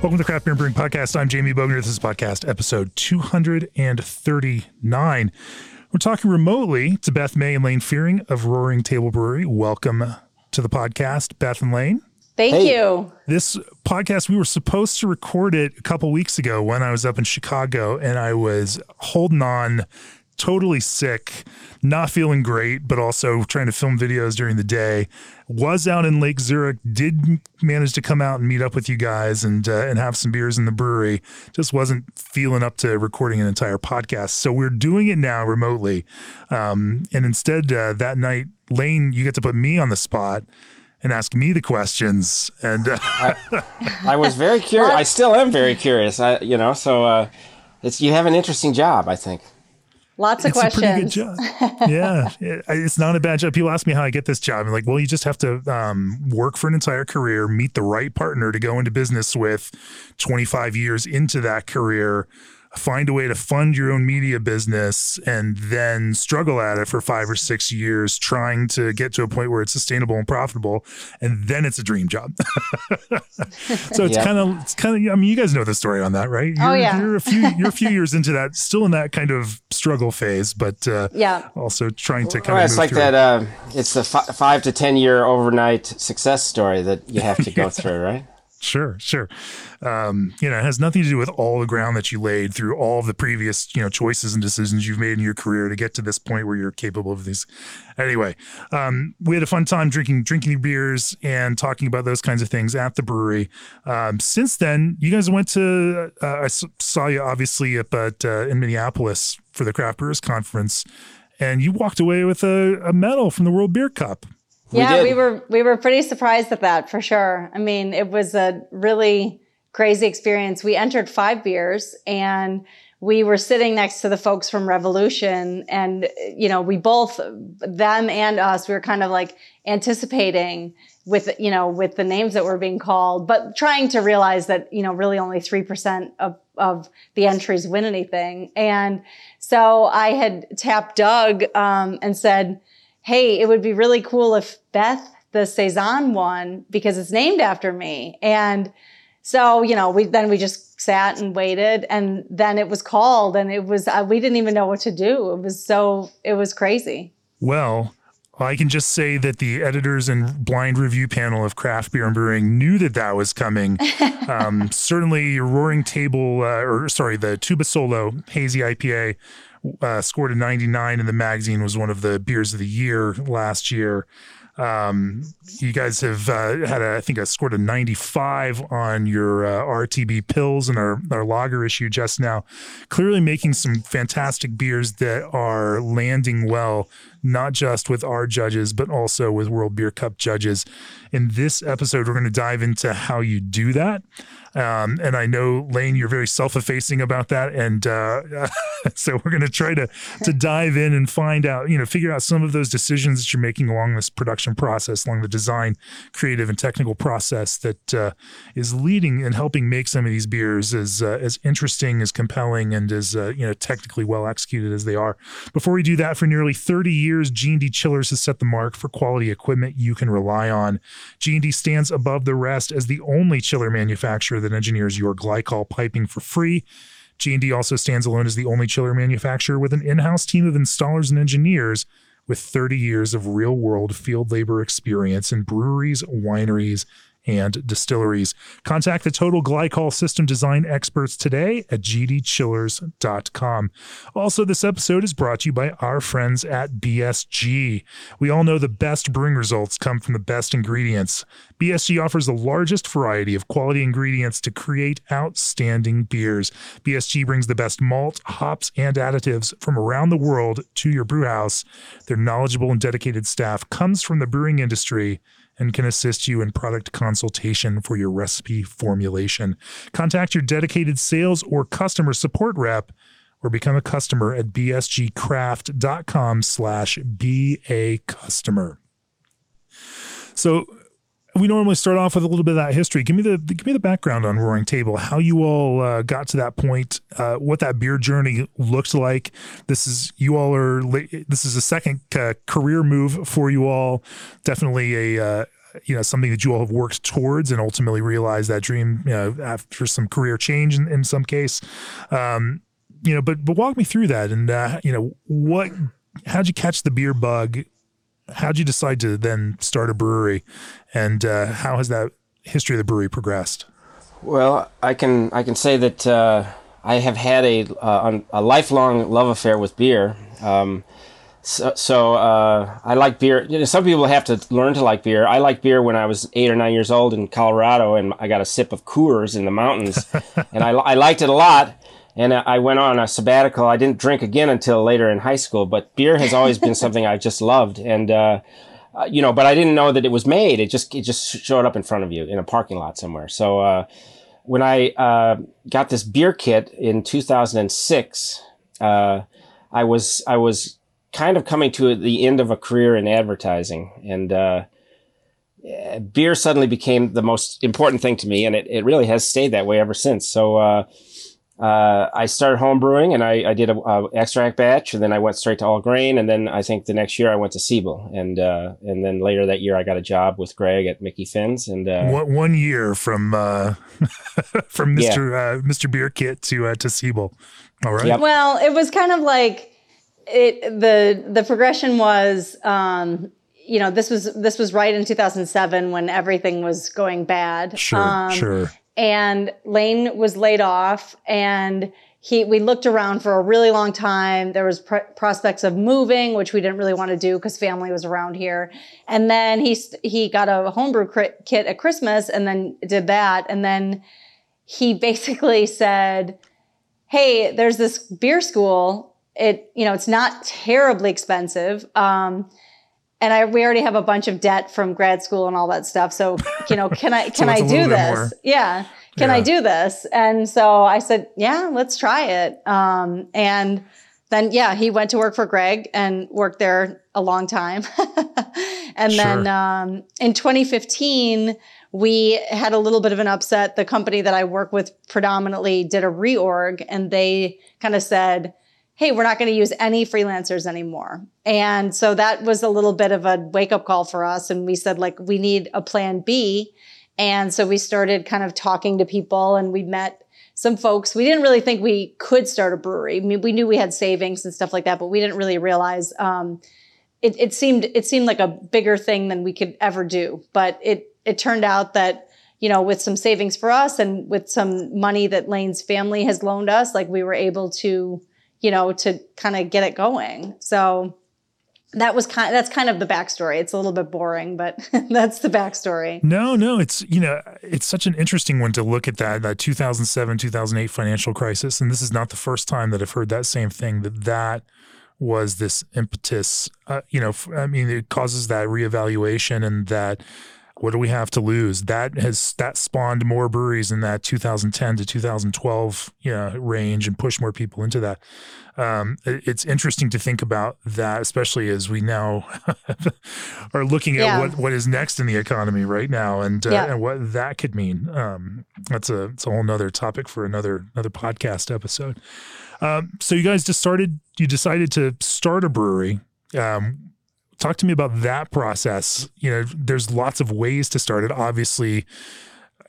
Welcome to the Craft Beer and Brewing Podcast. I'm Jamie Bogner. This is podcast episode 239. We're talking remotely to Beth May and Lane Fearing of Roaring Table Brewery. Welcome to the podcast, Beth and Lane. Thank Hey. you. This podcast, we were supposed to record it a couple weeks ago when I was up in Chicago and I was holding on totally sick, not feeling great, but also trying to film videos during the day. Was out in Lake Zurich, did manage to come out and meet up with you guys and uh, and have some beers in the brewery. Just wasn't feeling up to recording an entire podcast. So we're doing it now remotely. Um, and instead, uh, that night, Lane, you get to put me on the spot and ask me the questions. And uh, I was very curious. I still am very curious. I, you know, so uh, it's you have an interesting job. I think. Lots of it's a pretty good job. yeah, it- it's not a bad job. People ask me how I get this job. I'm like, well, you just have to um, work for an entire career, meet the right partner to go into business with 25 years into that career, find a way to fund your own media business, and then struggle at it for five or six years, trying to get to a point where it's sustainable and profitable. And then it's a dream job. so it's Yeah. kind of, it's kind of, I mean, you guys know the story on that, right? Oh, You're- yeah. You're a few, you're a few years into that, still in that kind of struggle phase, but uh, Yeah. also trying to kind Well, of it's move like through that. Uh, it's the fi- five to ten year overnight success story that you have to go through, right? Sure, sure. Um, you know, it has nothing to do with all the ground that you laid through all of the previous, you know, choices and decisions you've made in your career to get to this point where you're capable of these. Anyway, um, we had a fun time drinking drinking beers and talking about those kinds of things at the brewery. Um, since then, you guys went to. Uh, I s- saw you obviously up at uh, in Minneapolis for the Craft Brewers Conference, and you walked away with a, a medal from the World Beer Cup. We yeah, did. we were we were pretty surprised at that for sure. I mean, it was a really crazy experience. We entered five beers and we were sitting next to the folks from Revolution and you know, we both them and us we were kind of like anticipating with you know with the names that were being called but trying to realize that you know really only 3% of of the entries win anything and so i had tapped doug um, and said hey, it would be really cool if Beth, the Cezanne won because it's named after me. And so, you know, we then we just sat and waited and then it was called and it was, uh, we didn't even know what to do. It was so, it was crazy. Well, I can just say that the editors and blind review panel of Craft Beer and Brewing knew that that was coming. um, certainly, your Roaring Table, uh, or sorry, the Tuba Solo Hazy IPA uh, scored a 99 in the magazine, was one of the beers of the year last year. Um, you guys have uh, had, a, I think, I scored a 95 on your uh, RTB Pils and our, our lager issue just now. Clearly making some fantastic beers that are landing well, not just with our judges, but also with World Beer Cup judges. In this episode, we're going to dive into how you do that. Um, and I know Lane, you're very self-effacing about that, and uh, so we're going to try to to dive in and find out, you know, figure out some of those decisions that you're making along this production process, along the design, creative, and technical process that uh, is leading and helping make some of these beers as uh, as interesting, as compelling, and as uh, you know technically well executed as they are. Before we do that, for nearly 30 years, G&D Chillers has set the mark for quality equipment you can rely on. G&D stands above the rest as the only chiller manufacturer that engineers your glycol piping for free. G&D also stands alone as the only chiller manufacturer with an in-house team of installers and engineers with 30 years of real-world field labor experience in breweries, wineries, and distilleries. Contact the Total Glycol System Design experts today at gdchillers.com. Also, this episode is brought to you by our friends at BSG. We all know the best brewing results come from the best ingredients. BSG offers the largest variety of quality ingredients to create outstanding beers. BSG brings the best malt, hops, and additives from around the world to your brewhouse. Their knowledgeable and dedicated staff comes from the brewing industry and can assist you in product consultation for your recipe formulation. Contact your dedicated sales or customer support rep or become a customer at bsgcraft.com slash ba customer. So we normally start off with a little bit of that history. Give me the give me the background on Roaring Table, how you all uh, got to that point, uh, what that beer journey looked like. This is you all are this is a second uh, career move for you all. Definitely a uh, you know something that you all have worked towards and ultimately realized that dream you know, after some career change in, in some case. Um, you know, but but walk me through that and uh, you know what how'd you catch the beer bug how'd you decide to then start a brewery, and uh, how has that history of the brewery progressed? Well, I can I can say that uh, I have had a uh, a lifelong love affair with beer. Um, so, so uh, I like beer. You know, some people have to learn to like beer. I like beer when I was eight or nine years old in Colorado, and I got a sip of Coors in the mountains, and I, I liked it a lot and I went on a sabbatical. I didn't drink again until later in high school, but beer has always been something I just loved. And, uh, uh, you know, but I didn't know that it was made. It just, it just showed up in front of you in a parking lot somewhere. So, uh, when I, uh, got this beer kit in 2006, uh, I was, I was kind of coming to the end of a career in advertising and, uh, beer suddenly became the most important thing to me and it, it really has stayed that way ever since. So, uh, I started home brewing and I, I did a, a, extract batch and then I went straight to all grain and then I think the next year I went to Siebel and uh, and then later that year I got a job with Greg at Mickey Finn's and uh, one, one year from uh, from Mr. Yeah. Uh, Mr. Beer Kit to uh, to Siebel. All right. Yep. Well, it was kind of like it the the progression was um, you know this was this was right in 2007 when everything was going bad. Sure, um, sure and Lane was laid off and he we looked around for a really long time. There was pr- prospects of moving which we didn't really want to do because family was around here. And then he he got a homebrew kit at christmas and then did that. And then he basically said hey there's this beer school. It you know it's not terribly expensive. Um, and I we already have a bunch of debt from grad school and all that stuff. So, you know, can I can so I do this? Yeah. Can yeah. I do this? And so I said, yeah, let's try it. Um, and then yeah, he went to work for Greg and worked there a long time. and sure. then um, in 2015, we had a little bit of an upset. The company that I work with predominantly did a reorg and they kind of said, hey, we're not going to use any freelancers anymore. And so that was a little bit of a wake up call for us. And we said, like, we need a plan B. And so we started kind of talking to people and we met some folks. We didn't really think we could start a brewery. I mean, we knew we had savings and stuff like that, but we didn't really realize, um, it, it seemed, it seemed like a bigger thing than we could ever do. But it, it turned out that, you know, with some savings for us and with some money that Lane's family has loaned us, like we were able to, you know, to kind of get it going. So that was kind of, that's kind of the backstory. It's a little bit boring, but that's the backstory. No, no, it's you know, it's such an interesting one to look at that that 2007, 2008 financial crisis and this is not the first time that I've heard that same thing that that was this impetus uh, you know, I mean it causes that reevaluation and that what do we have to lose? That has that spawned more breweries in that 2010 to 2012 you know, range and pushed more people into that. Um, it's interesting to think about that, especially as we now are looking at yeah. what, what is next in the economy right now and, uh, yeah. and what that could mean. Um, that's a, it's a whole nother topic for another, another podcast episode. Um, so you guys just started, you decided to start a brewery. Um, talk to me about that process. You know, there's lots of ways to start it. Obviously,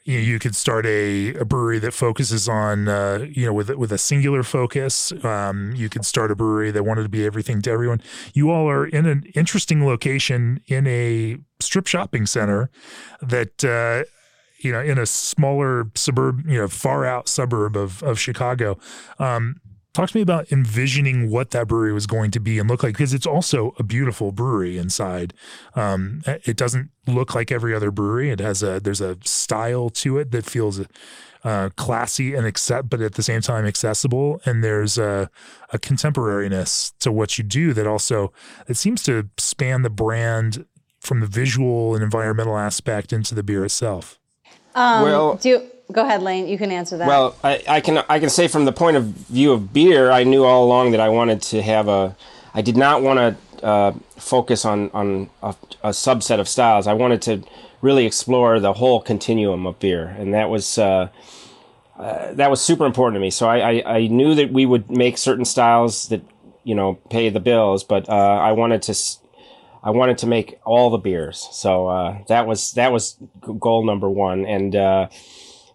you, know, you could start a, a brewery that focuses on, uh, you know, with with a singular focus. Um, you could start a brewery that wanted to be everything to everyone. You all are in an interesting location in a strip shopping center that. Uh, you know, in a smaller suburb, you know, far out suburb of of Chicago. Um, Talk to me about envisioning what that brewery was going to be and look like, because it's also a beautiful brewery inside. Um, it doesn't look like every other brewery. It has a there's a style to it that feels uh, classy and accept, but at the same time accessible. And there's a, a contemporariness to what you do that also it seems to span the brand from the visual and environmental aspect into the beer itself. Um, well, do go ahead, Lane. You can answer that. Well, I, I can I can say from the point of view of beer, I knew all along that I wanted to have a. I did not want to uh, focus on on a, a, subset of styles. I wanted to really explore the whole continuum of beer, and that was. Uh, uh, that was super important to me. So I, I, I, knew that we would make certain styles that you know pay the bills, but uh, I wanted to I wanted to make all the beers. So uh, that was that was goal number one. And uh,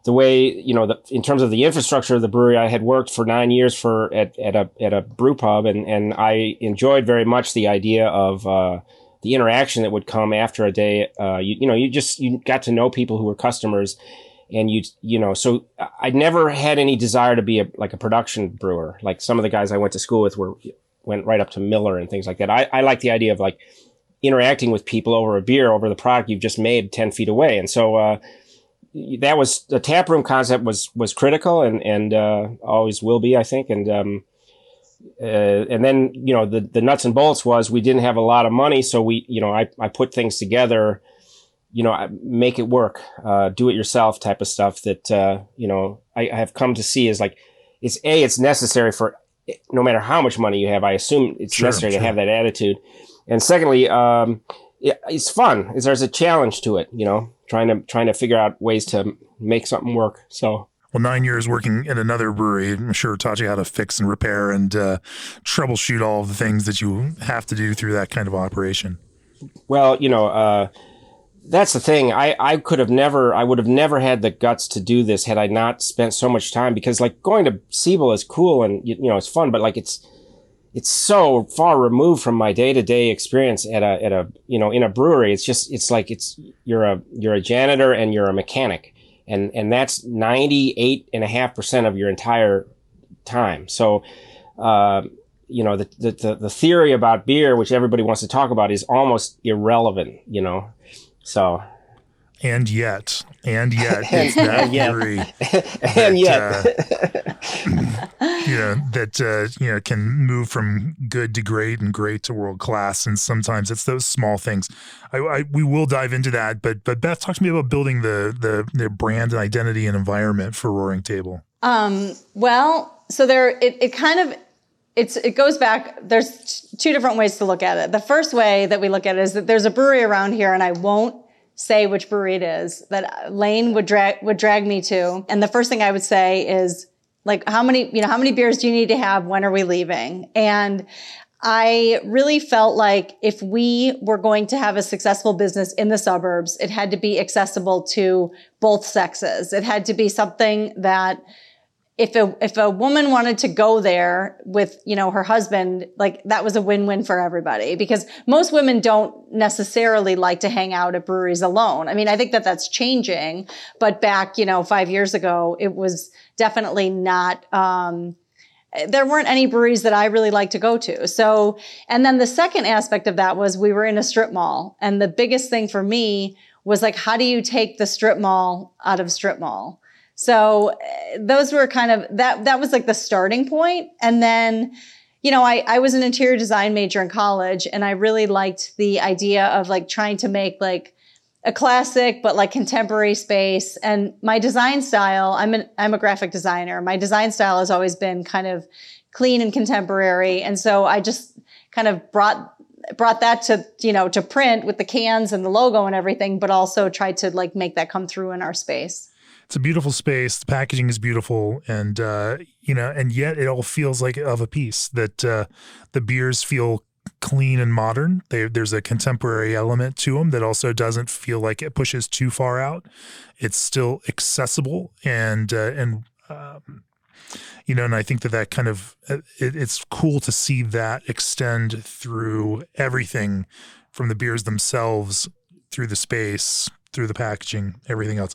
the way you know, the, in terms of the infrastructure of the brewery, I had worked for nine years for at, at a at a brew pub, and and I enjoyed very much the idea of uh, the interaction that would come after a day. Uh, you you know, you just you got to know people who were customers. And you, you know, so I never had any desire to be a, like a production brewer. Like some of the guys I went to school with were went right up to Miller and things like that. I, I like the idea of like interacting with people over a beer over the product you've just made 10 feet away. And so, uh, that was the tap room concept was, was critical and, and, uh, always will be, I think. And, um, uh, and then, you know, the, the nuts and bolts was we didn't have a lot of money. So we, you know, I, I put things together, you know, make it work, uh, do it yourself type of stuff that, uh, you know, I, I have come to see is like, it's a, it's necessary for no matter how much money you have. I assume it's sure, necessary sure. to have that attitude and secondly, um, it, it's fun. There's a challenge to it, you know, trying to trying to figure out ways to make something work. So. Well, nine years working in another brewery, I'm sure taught you how to fix and repair and uh, troubleshoot all the things that you have to do through that kind of operation. Well, you know, uh, that's the thing. I, I could have never, I would have never had the guts to do this had I not spent so much time because like going to Siebel is cool and, you, you know, it's fun, but like it's, it's so far removed from my day to day experience at a, at a, you know, in a brewery. It's just, it's like, it's, you're a, you're a janitor and you're a mechanic. And, and that's 98 and a half percent of your entire time. So, uh, you know, the, the, the theory about beer, which everybody wants to talk about is almost irrelevant, you know? So, and yet, and yet, it's that theory. and yet, uh, you know, that uh, you know can move from good to great and great to world class, and sometimes it's those small things. I, I, we will dive into that, but but Beth, talk to me about building the the the brand and identity and environment for Roaring Table. Um, well, so there, it, it kind of it's it goes back there's two different ways to look at it the first way that we look at it is that there's a brewery around here and i won't say which brewery it is that uh, Lane would drag would drag me to. And the first thing I would say is like how many, you know, how many beers do you need to have? When are we leaving? And I really felt like if we were going to have a successful business in the suburbs, it had to be accessible to both sexes. It had to be something that if a if a woman wanted to go there with you know her husband like that was a win-win for everybody because most women don't necessarily like to hang out at breweries alone i mean i think that that's changing but back you know 5 years ago it was definitely not um, there weren't any breweries that I really like to go to. So, and then the second aspect of that was we were in a strip mall. And the biggest thing for me was like, how do you take the strip mall out of strip mall? So uh, those were kind of that that was like the starting point. And then you know, I, I was an interior design major in college and I really liked the idea of like trying to make like a classic but like contemporary space. And my design style I'm an I'm a graphic designer. My design style has always been kind of clean and contemporary. And so I just kind of brought brought that to you know to print with the cans and the logo and everything but also tried to like make that come through in our space it's a beautiful space. The packaging is beautiful, and uh, you know, and yet it all feels like of a piece. That uh, the beers feel clean and modern. They, there's a contemporary element to them that also doesn't feel like it pushes too far out. It's still accessible and uh, and um, you know, and I think that that kind of uh, it, it's cool to see that extend through everything from the beers themselves through the space through the packaging, everything else.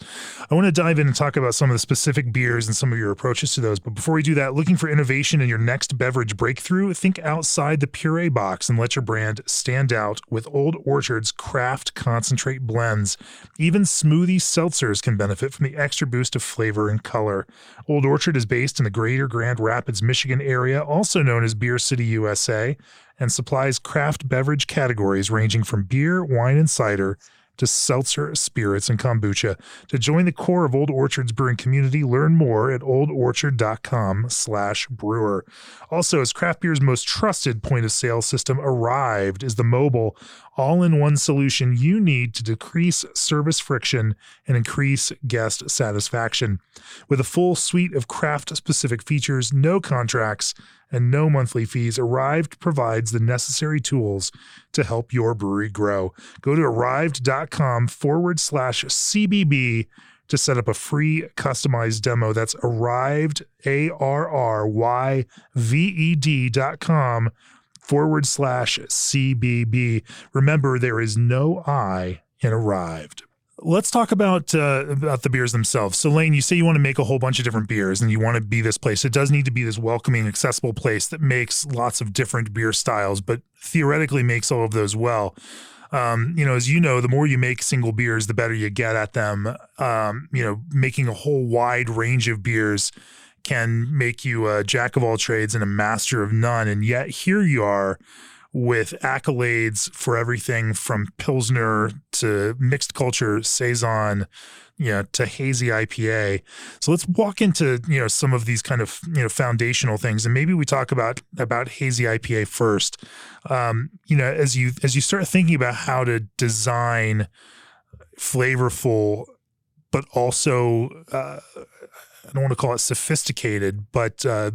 I want to dive in and talk about some of the specific beers and some of your approaches to those. But before we do that, looking for innovation in your next beverage breakthrough, think outside the puree box and let your brand stand out with Old Orchard's craft concentrate blends. Even smoothie seltzers can benefit from the extra boost of flavor and color. Old Orchard is based in the greater Grand Rapids, Michigan area, also known as Beer City, USA, and supplies craft beverage categories ranging from beer, wine, and cider to seltzer, spirits, and kombucha. To join the core of Old Orchard's brewing community, learn more at oldorchard.com slash brewer. Also, as craft beer's most trusted point of sale system Arryved is the mobile all-in-one solution you need to decrease service friction and increase guest satisfaction. With a full suite of craft-specific features, no contracts, and no monthly fees, Arryved provides the necessary tools to help your brewery grow. Go to arryved.com forward slash CBB to set up a free customized demo. That's Arryved, A R R Y V E D dot com forward slash CBB. Remember, there is no I in Arryved. Let's talk about uh, about the beers themselves. So, Lane, you say you want to make a whole bunch of different beers, and you want to be this place. It does need to be this welcoming, accessible place that makes lots of different beer styles, but theoretically makes all of those well. Um, you know, as you know, the more you make single beers, the better you get at them. Um, you know, making a whole wide range of beers can make you a jack of all trades and a master of none. And yet, here you are with accolades for everything from Pilsner to mixed culture, Saison, you know, to hazy IPA. So let's walk into, you know, some of these kind of, you know, foundational things. And maybe we talk about about hazy IPA first. Um, you know, as you as you start thinking about how to design flavorful, but also uh, I don't want to call it sophisticated, but uh,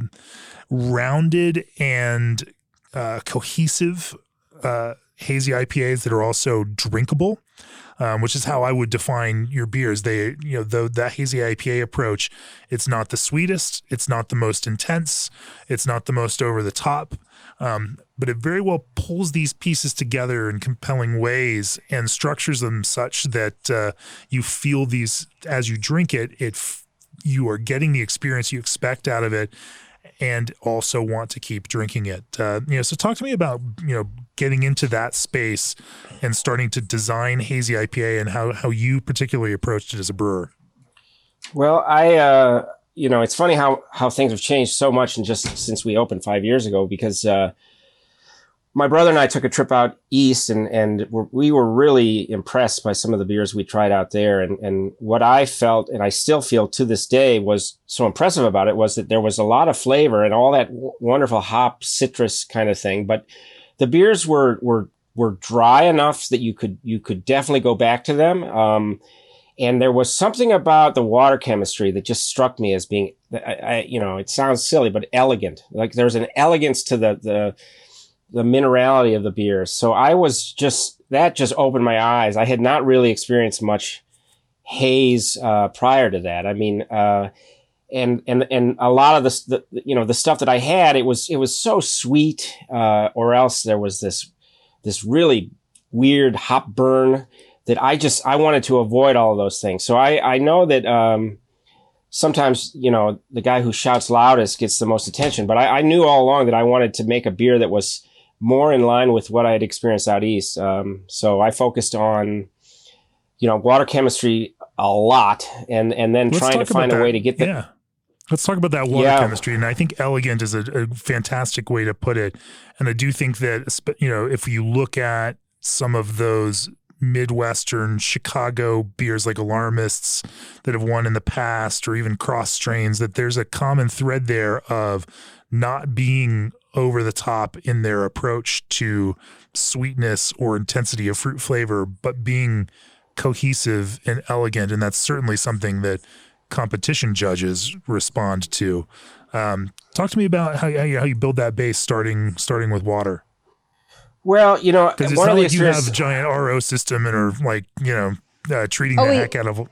rounded and uh, cohesive uh, hazy IPAs that are also drinkable, um, which is how I would define your beers. They, you know, the, that hazy IPA approach, it's not the sweetest, it's not the most intense, it's not the most over the top, um, but it very well pulls these pieces together in compelling ways and structures them such that uh, you feel these as you drink it. It you are getting the experience you expect out of it and also want to keep drinking it. Uh, you know, so talk to me about you know getting into that space and starting to design hazy IPA and how how you particularly approached it as a brewer. Well, I uh, you know it's funny how how things have changed so much and just since we opened five years ago because. Uh, my brother and I took a trip out east, and and we were really impressed by some of the beers we tried out there. And and what I felt, and I still feel to this day, was so impressive about it was that there was a lot of flavor and all that w- wonderful hop citrus kind of thing. But the beers were were were dry enough that you could you could definitely go back to them. Um, and there was something about the water chemistry that just struck me as being, I, I, you know, it sounds silly, but elegant. Like there's an elegance to the the the minerality of the beers. So I was just that just opened my eyes. I had not really experienced much haze uh, prior to that. I mean, uh, and and and a lot of this, the, you know, the stuff that I had, it was it was so sweet, uh, or else there was this this really weird hop burn that I just I wanted to avoid all of those things. So I I know that. Um, sometimes you know the guy who shouts loudest gets the most attention but I, I, knew all along that i wanted to make a beer that was more in line with what I had experienced out east. Um, so I focused on, you know, water chemistry a lot, and and then Let's trying to find a way to get the. Yeah. Let's talk about that water yeah. chemistry, and I think elegant is a, a fantastic way to put it. And I do think that you know if you look at some of those Midwestern Chicago beers like Alarmists that have won in the past, or even cross strains, that there's a common thread there of not being over the top in their approach to sweetness or intensity of fruit flavor, but being cohesive and elegant. And that's certainly something that competition judges respond to. Um, talk to me about how, how, you, how you build that base starting starting with water. Well, you know, because it's not like you have a giant RO system and are like you know uh, treating oh, the we, heck out of. We,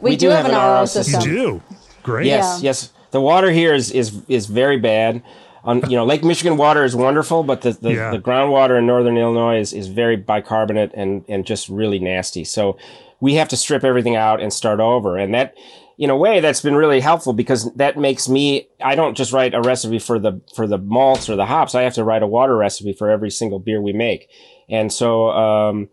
we do, do have, have, an RO system. You do. Great. Yes, yeah. yes. The water here is is is very bad on you know Lake Michigan water is wonderful, but the the, yeah. the groundwater in northern Illinois is, is very bicarbonate and and just really nasty. So we have to strip everything out and start over, and that in a way that's been really helpful because that makes me I don't just write a recipe for the for the malts or the hops. I have to write a water recipe for every single beer we make, and so. Um,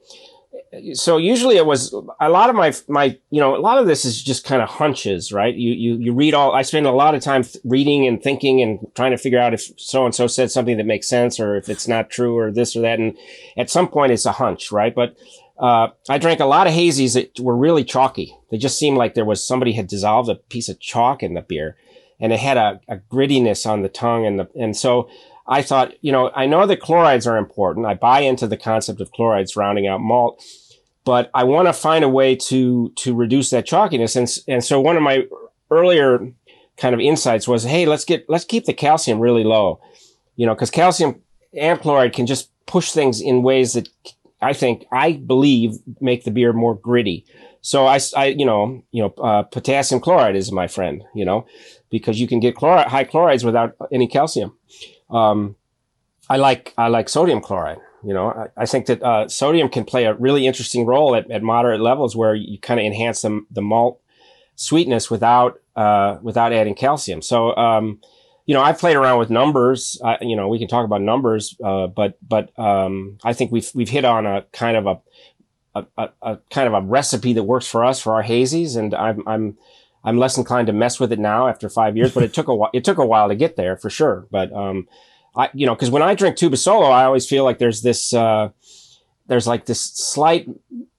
so usually it was a lot of my my you know a lot of this is just kind of hunches right? You you you read all i spend a lot of time reading and thinking and trying to figure out if so and so said something that makes sense or if it's not true or this or that. And at some point it's a hunch right? But uh, i drank a lot of hazies that were really chalky. They just seemed like there was somebody had dissolved a piece of chalk in the beer and it had a, a grittiness on the tongue and the and so I thought, you know, I know that chlorides are important. I buy into the concept of chlorides rounding out malt, but I want to find a way to to reduce that chalkiness. And and so one of my earlier kind of insights was, hey, let's get let's keep the calcium really low, you know, because calcium and chloride can just push things in ways that I think I believe make the beer more gritty. So I, I you know, you know, uh, potassium chloride is my friend, you know, because you can get high chlorides without any calcium. Um, I like I like sodium chloride. You know, I, I think that uh, sodium can play a really interesting role at, at moderate levels where you kind of enhance the, the malt sweetness without uh, without adding calcium. So, um, you know, I've played around with numbers. You know, we can talk about numbers, uh, but but um, I think we've we've hit on a kind of a a, a, a kind of a recipe that works for us for our hazies, and I'm I'm I'm less inclined to mess with it now after five years. But it took a while. It took a while to get there for sure. But um, I, you know, because when I drink Tuba Solo, I always feel like there's this, uh, there's like this slight,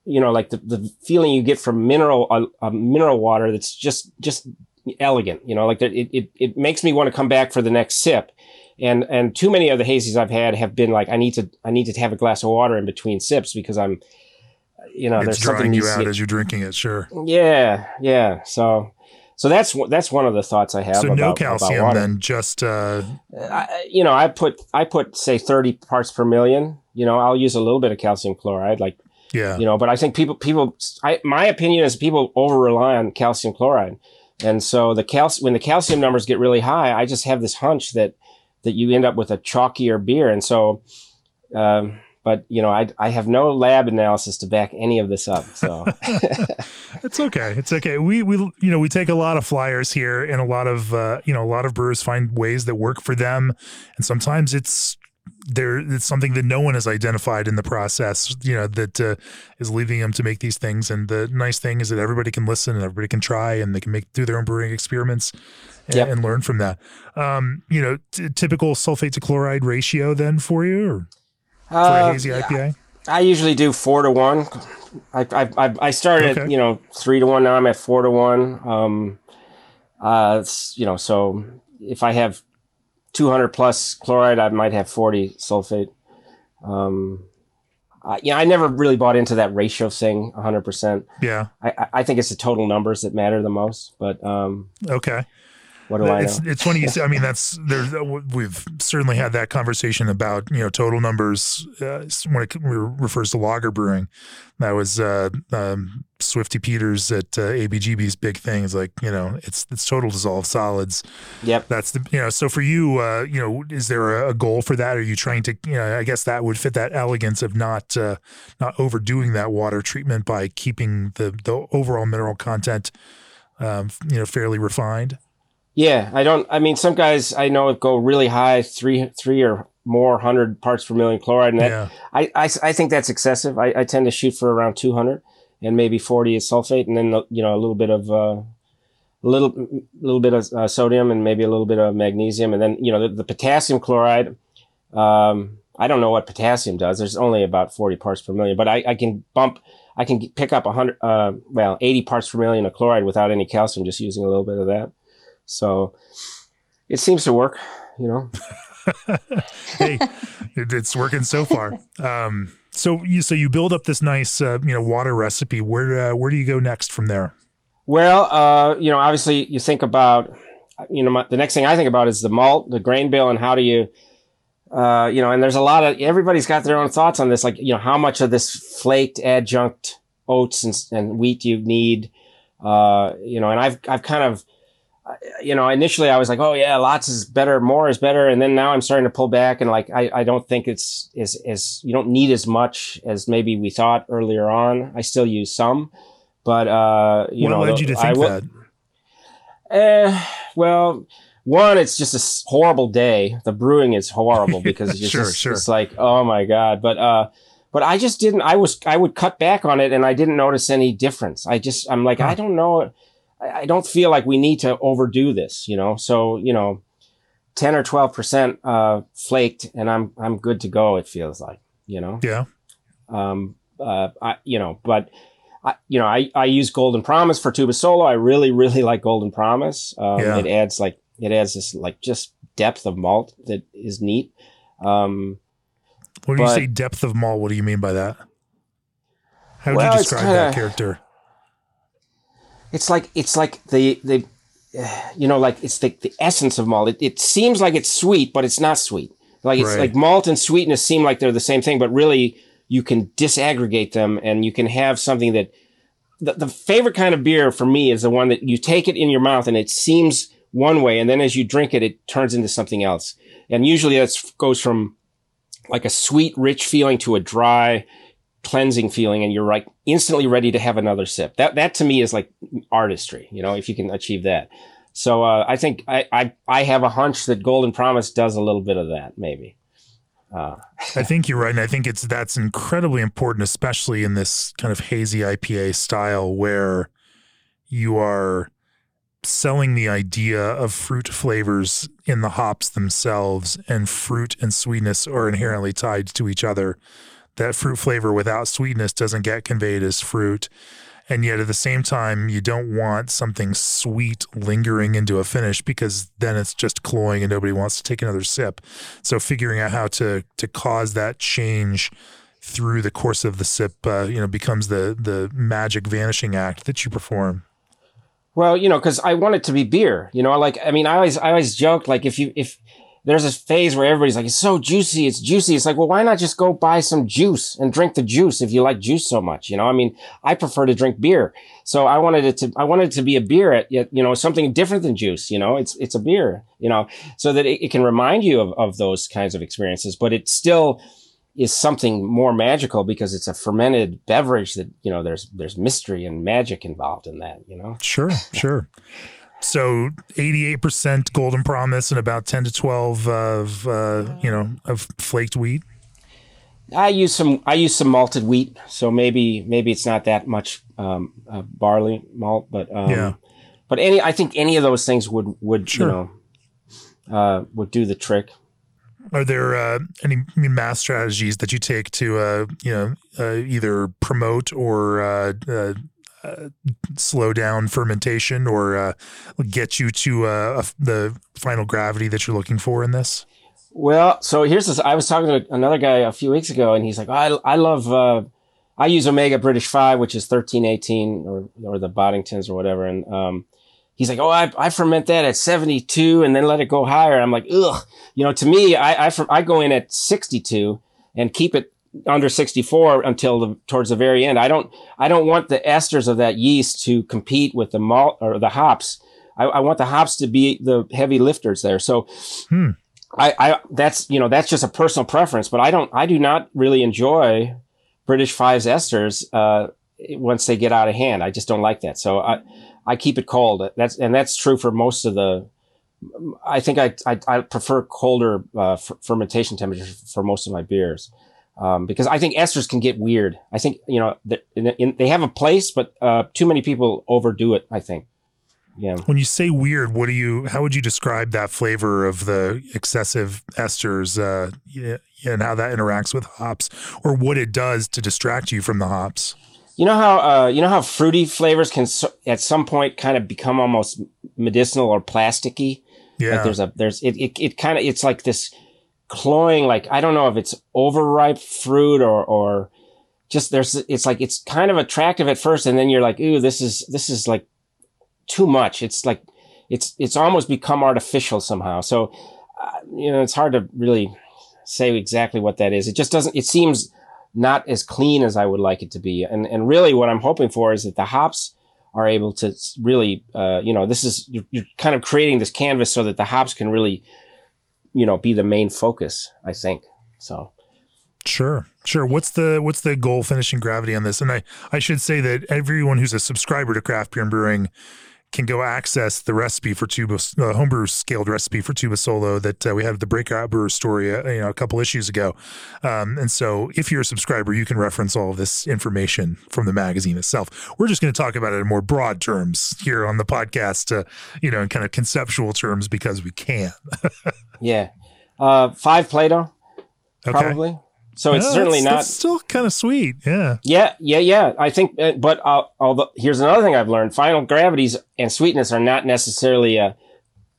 you know, like the, the feeling you get from mineral, uh, uh, mineral water that's just, just elegant, you know, like it, it, it makes me want to come back for the next sip. And, and too many of the hazies I've had have been like, I need to, I need to have a glass of water in between sips because I'm, you know, it's there's drawing something you out as you're drinking it. Sure. Yeah. Yeah. So, so that's that's one of the thoughts I have. So about, no calcium, then just uh, I, you know, I put I put say thirty parts per million. You know, I'll use a little bit of calcium chloride, like yeah, you know. But I think people people, I, my opinion is people over rely on calcium chloride, and so the calcium when the calcium numbers get really high, I just have this hunch that that you end up with a chalkier beer, and so. Um, but you know, I I have no lab analysis to back any of this up. So it's okay. It's okay. We we you know we take a lot of flyers here, and a lot of uh, you know a lot of brewers find ways that work for them, and sometimes it's there it's something that no one has identified in the process you know that uh, is leading them to make these things and the nice thing is that everybody can listen and everybody can try and they can make do their own brewing experiments and, yep. and learn from that um, you know t- typical sulfate to chloride ratio then for you or? For uh, a hazy IPA? I usually do four to one. I I I started okay. you know three to one. Now I'm at four to one. Um, uh, you know, so if I have 200 plus chloride, I might have 40 sulfate. Um, uh, yeah, I never really bought into that ratio thing 100%. Yeah. I, I think it's the total numbers that matter the most, but, um, okay. What do I it's, know? It's funny you say. I mean, that's there's we've certainly had that conversation about you know total numbers uh, when it refers to lager brewing. That was uh, um, Swifty Peters at uh, ABGB's big thing. Is like you know it's it's total dissolved solids. Yep. That's the you know so for you uh, you know is there a, a, goal for that? Are you trying to you know I guess that would fit that elegance of not uh, not overdoing that water treatment by keeping the the overall mineral content um, you know fairly refined. Yeah, I don't. I mean, some guys I know go really high, three, three or more hundred parts per million chloride, and that yeah. I, I, I think that's excessive. I, I tend to shoot for around two hundred, and maybe forty is sulfate, and then you know a little bit of uh, a little little bit of uh, sodium, and maybe a little bit of magnesium, and then you know the, the potassium chloride. Um, I don't know what potassium does. There's only about forty parts per million, but I, I can bump. I can pick up a hundred, uh, well, eighty parts per million of chloride without any calcium, just using a little bit of that. So it seems to work, you know. hey, it, it's working so far. Um, so you so you build up this nice uh, you know water recipe. Where uh, where do you go next from there? Well, uh, you know, obviously you think about you know my, the next thing I think about is the malt, the grain bill, and how do you uh, you know, and there's a lot of everybody's got their own thoughts on this. Like, you know, how much of this flaked adjunct oats and, and wheat you need? Uh, you know, and I've I've kind of you know, initially I was like, oh yeah, lots is better, more is better. And then now I'm starting to pull back and like, I, I don't think it's is, is, you don't need as much as maybe we thought earlier on. I still use some, but, uh, you what know, led you to think that? Uh, well, one, it's just a horrible day. The brewing is horrible because it's sure, just, sure. it's like, oh my God. But, uh, but I just didn't. I was I would cut back on it, and I didn't notice any difference. I just I'm like I don't know. I, don't feel like we need to overdo this, you know. So you know, ten or twelve percent uh, flaked, and I'm I'm good to go. It feels like you know. Yeah. Um. Uh. I you know, but. I, you know, I, I use Golden Promise for tuba solo. I really, really like Golden Promise. Um, Yeah. It adds like, it adds this like just depth of malt that is neat. Um, When you say depth of malt, what do you mean by that? How would Well, you describe that kinda- character? It's like it's like the the you know like it's the, the essence of malt. It, it seems like it's sweet, but it's not sweet. Like it's Right. like malt and sweetness seem like they're the same thing, but really you can disaggregate them and you can have something that the, the favorite kind of beer for me is the one that you take it in your mouth and it seems one way, and then as you drink it, it turns into something else. And usually that goes from like a sweet, rich feeling to a dry, cleansing feeling, and you're like instantly ready to have another sip. That that to me is like artistry, you know, if you can achieve that. So uh, I think I, I I have a hunch that Golden Promise does a little bit of that, maybe. Uh, I think you're right, and I think it's that's incredibly important, especially in this kind of hazy IPA style where you are selling the idea of fruit flavors in the hops themselves, and fruit and sweetness are inherently tied to each other. That fruit flavor without sweetness doesn't get conveyed as fruit. And yet at the same time, you don't want something sweet lingering into a finish because then it's just cloying and nobody wants to take another sip. So figuring out how to to cause that change through the course of the sip, uh, you know, becomes the the magic vanishing act that you perform. Well, you know, because I want it to be beer. You know, like I mean, I always I always joke like if you if there's this phase where everybody's like it's so juicy, it's juicy. It's like, well, why not just go buy some juice and drink the juice if you like juice so much? You know, I mean, I prefer to drink beer, so I wanted it to I wanted it to be a beer at you know something different than juice. You know, it's it's a beer. You know, so that it, it can remind you of of those kinds of experiences, but it still is something more magical because it's a fermented beverage that you know there's there's mystery and magic involved in that you know Sure, sure. So 88% golden promise and about 10 to 12 of uh, you know, of flaked wheat. I use some I use some malted wheat, so maybe maybe it's not that much um, uh, barley malt, but um, Yeah. But any I think any of those things would would Sure. you know uh, would do the trick. Are there uh, any mash strategies that you take to, uh, you know, uh, either promote or slow down fermentation or uh, get you to uh, the final gravity that you're looking for in this? Well, so here's this. I was talking to another guy a few weeks ago, and he's like, I, I love, uh, I use Omega British 5, which is 1318 or, or the Boddingtons or whatever. And, um, he's like, Oh, I, I ferment that at 72 and then let it go higher. I'm like, ugh, you know, to me, I, I, I go in at 62 and keep it under 64 until the, towards the very end. I don't, I don't want the esters of that yeast to compete with the malt or the hops. I, I want the hops to be the heavy lifters there. So, I, I that's you know that's just a personal preference, but I don't I do not really enjoy British Fives esters uh, once they get out of hand. I just don't like that. So I I keep it cold. That's and that's true for most of the. I think I I, I prefer colder uh, f- fermentation temperatures for most of my beers. Um, because I think esters can get weird. I think you know th- in, in, they have a place, but uh, too many people overdo it. I think. Yeah. When you say weird, what do you? How would you describe that flavor of the excessive esters, uh, yeah, and how that interacts with hops, or what it does to distract you from the hops? You know how uh, you know how fruity flavors can so, at some point kind of become almost medicinal or plasticky. Yeah, Like there's a there's it it, it kind of it's like this cloying like I don't know if it's overripe fruit or or just there's it's like it's kind of attractive at first and then you're like ooh this is this is like too much. It's like it's it's almost become artificial somehow. So uh, you know it's hard to really say exactly what that is. It just doesn't. It seems not as clean as I would like it to be. And and really, what I'm hoping for is that the hops are able to really, uh, you know, this is you're, you're kind of creating this canvas so that the hops can really, you know, be the main focus. I think so. Sure, sure. What's the what's the goal finishing gravity on this? And I I should say that everyone who's a subscriber to Craft Beer and Brewing can go access the recipe for tuba uh, homebrew scaled recipe for tuba solo that uh, we had the breakout brewer story uh, you know a couple issues ago. Um, and so if you're a subscriber you can reference all of this information from the magazine itself. We're just going to talk about it in more broad terms here on the podcast uh, you know in kind of conceptual terms because we can. Yeah. Uh, five plato okay. probably so it's certainly that's- not that's still kind of sweet yeah Yeah, yeah, yeah. I think, uh, but uh, although here's another thing I've learned: final gravities and sweetness are not necessarily uh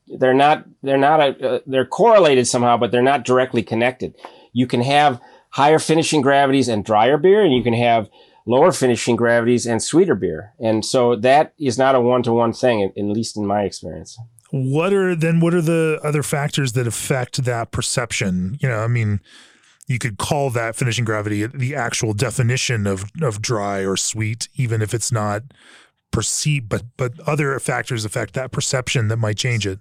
they're not they're not a, uh, they're correlated somehow, but they're not directly connected. You can have higher finishing gravities and drier beer, and you can have lower finishing gravities and sweeter beer, and so that is not a one to one thing, at, at least in my experience. what are then what are the other factors that affect that perception you know i mean you could call that finishing gravity the actual definition of of dry or sweet even if it's not perceived but but other factors affect that perception that might change it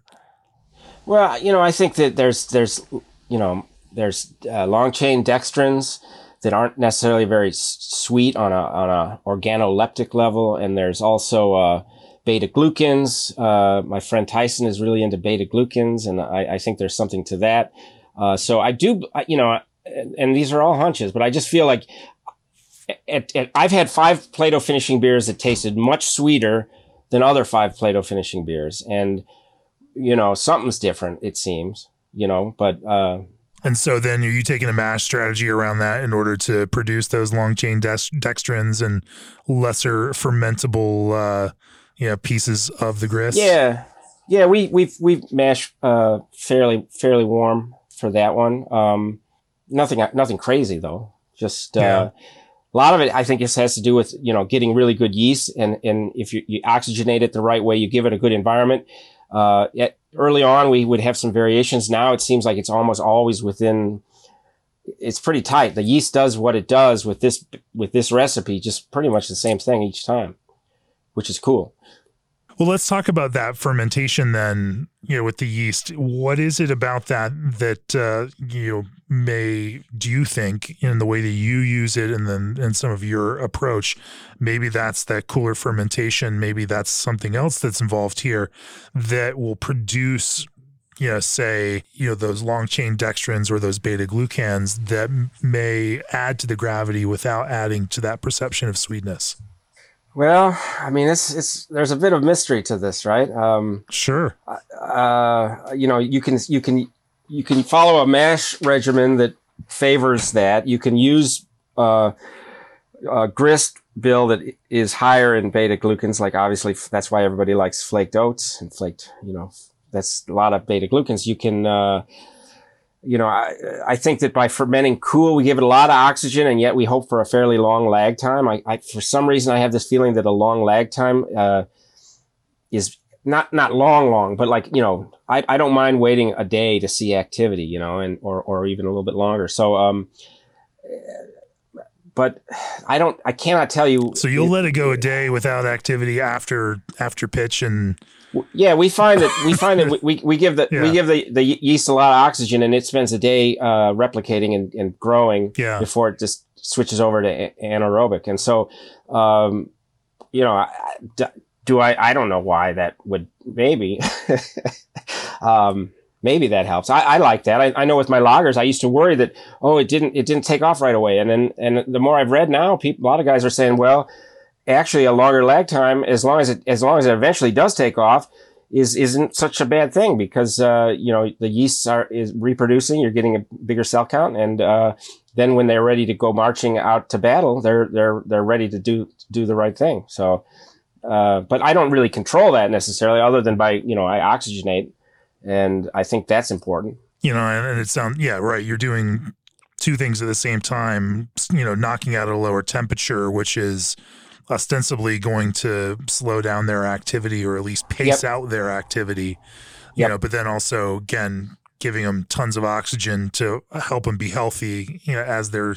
Well, you know, I think that there's there's you know there's uh, long chain dextrins that aren't necessarily very sweet on a on a organoleptic level, and there's also uh, beta glucans. Uh, my friend Tyson is really into beta glucans, and I, I think there's something to that. Uh, so I do, you know, and, and these are all hunches, but I just feel like at, at, I've had five Plato finishing beers that tasted much sweeter than other five Plato finishing beers, and you know something's different. It seems, you know, but uh, and so then are you taking a mash strategy around that in order to produce those long chain dextrins and lesser fermentable uh you know pieces of the grist yeah, yeah, we we've we've mashed uh, fairly fairly warm for that one. Um, nothing nothing crazy though. Just uh, a lot of it, I think, just has to do with you know getting really good yeast, and and if you, you oxygenate it the right way, you give it a good environment. Uh, at, early on, we would have some variations. Now it seems like it's almost always within. It's pretty tight. The yeast does what it does with this with this recipe, just pretty much the same thing each time, which is cool. Well, let's talk about that fermentation then, you know, with the yeast. What is it about that that uh, you know may do you think in the way that you use it and then and some of your approach, maybe that's that cooler fermentation, maybe that's something else that's involved here that will produce you know, say, you know, those long chain dextrins or those beta glucans that may add to the gravity without adding to that perception of sweetness. Well, I mean, it's it's there's a bit of mystery to this, right? Um, Sure. uh, you know, you can you can you can follow a mash regimen that favors that. You can use uh, a grist bill that is higher in beta glucans. Like obviously, that's why everybody likes flaked oats and flaked. You know, that's a lot of beta glucans. You can. Uh, you know, I, I think that by fermenting cool, we give it a lot of oxygen, and yet we hope for a fairly long lag time. I, I for some reason, I have this feeling that a long lag time uh, is not not long, long, but like you know, I, I don't mind waiting a day to see activity, you know, and or or even a little bit longer. So, um, but I don't, I cannot tell you. So you'll let it go a day without activity after after pitch and Yeah, we find that we find that we, we, give the Yeah. we give the, the yeast a lot of oxygen, and it spends a day uh, replicating and, and growing Yeah. before it just switches over to anaerobic. And so, um, you know, I- do I? I don't know why that would maybe. um, maybe that helps. I, I like that. I, I know with my lagers, I used to worry that oh, it didn't it didn't take off right away, and then and the more I've read now, people a lot of guys are saying, well, actually, a longer lag time, as long as it as long as it eventually does take off, is isn't such a bad thing because uh, you know the yeasts are is reproducing. You're getting a bigger cell count, and uh, then when they're ready to go marching out to battle, they're they're they're ready to do do the right thing. So, uh, but I don't really control that necessarily, other than by you know I oxygenate, and I think that's important. you know, and, it sounds yeah, right. You're doing two things at the same time. You know, knocking out at a lower temperature, which is ostensibly going to slow down their activity or at least pace Yep. out their activity. You Yep. know, but then also again giving them tons of oxygen to help them be healthy. You know, as they're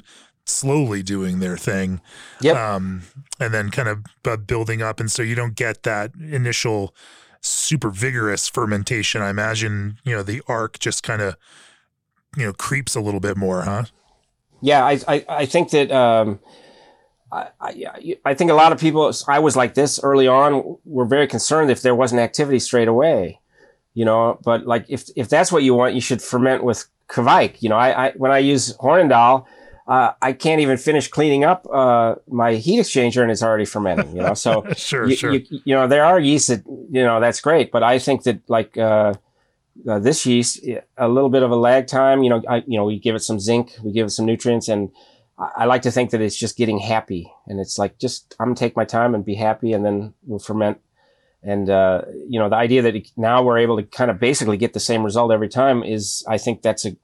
slowly doing their thing. Yep. Um, and then kind of uh, building up, and so you don't get that initial super vigorous fermentation. I imagine you know the arc just kind of you know creeps a little bit more, huh? Yeah, I I, I think that um, I, I, I think a lot of people, I was like this early on, were very concerned if there wasn't activity straight away, you know, but like if, if that's what you want, you should ferment with Kveik. You know, I, I when I use Hornindal, uh, I can't even finish cleaning up uh, my heat exchanger and it's already fermenting. You know, so sure, you, sure. You, you, know, there are yeast that you know that's great, but I think that like uh, uh, this yeast, a little bit of a lag time. You know, I, you know, we give it some zinc, we give it some nutrients, and I, I like to think that it's just getting happy, and it's like just I'm gonna take my time and be happy, and then we'll ferment. And uh, you know, the idea that now we're able to kind of basically get the same result every time is, I think that's a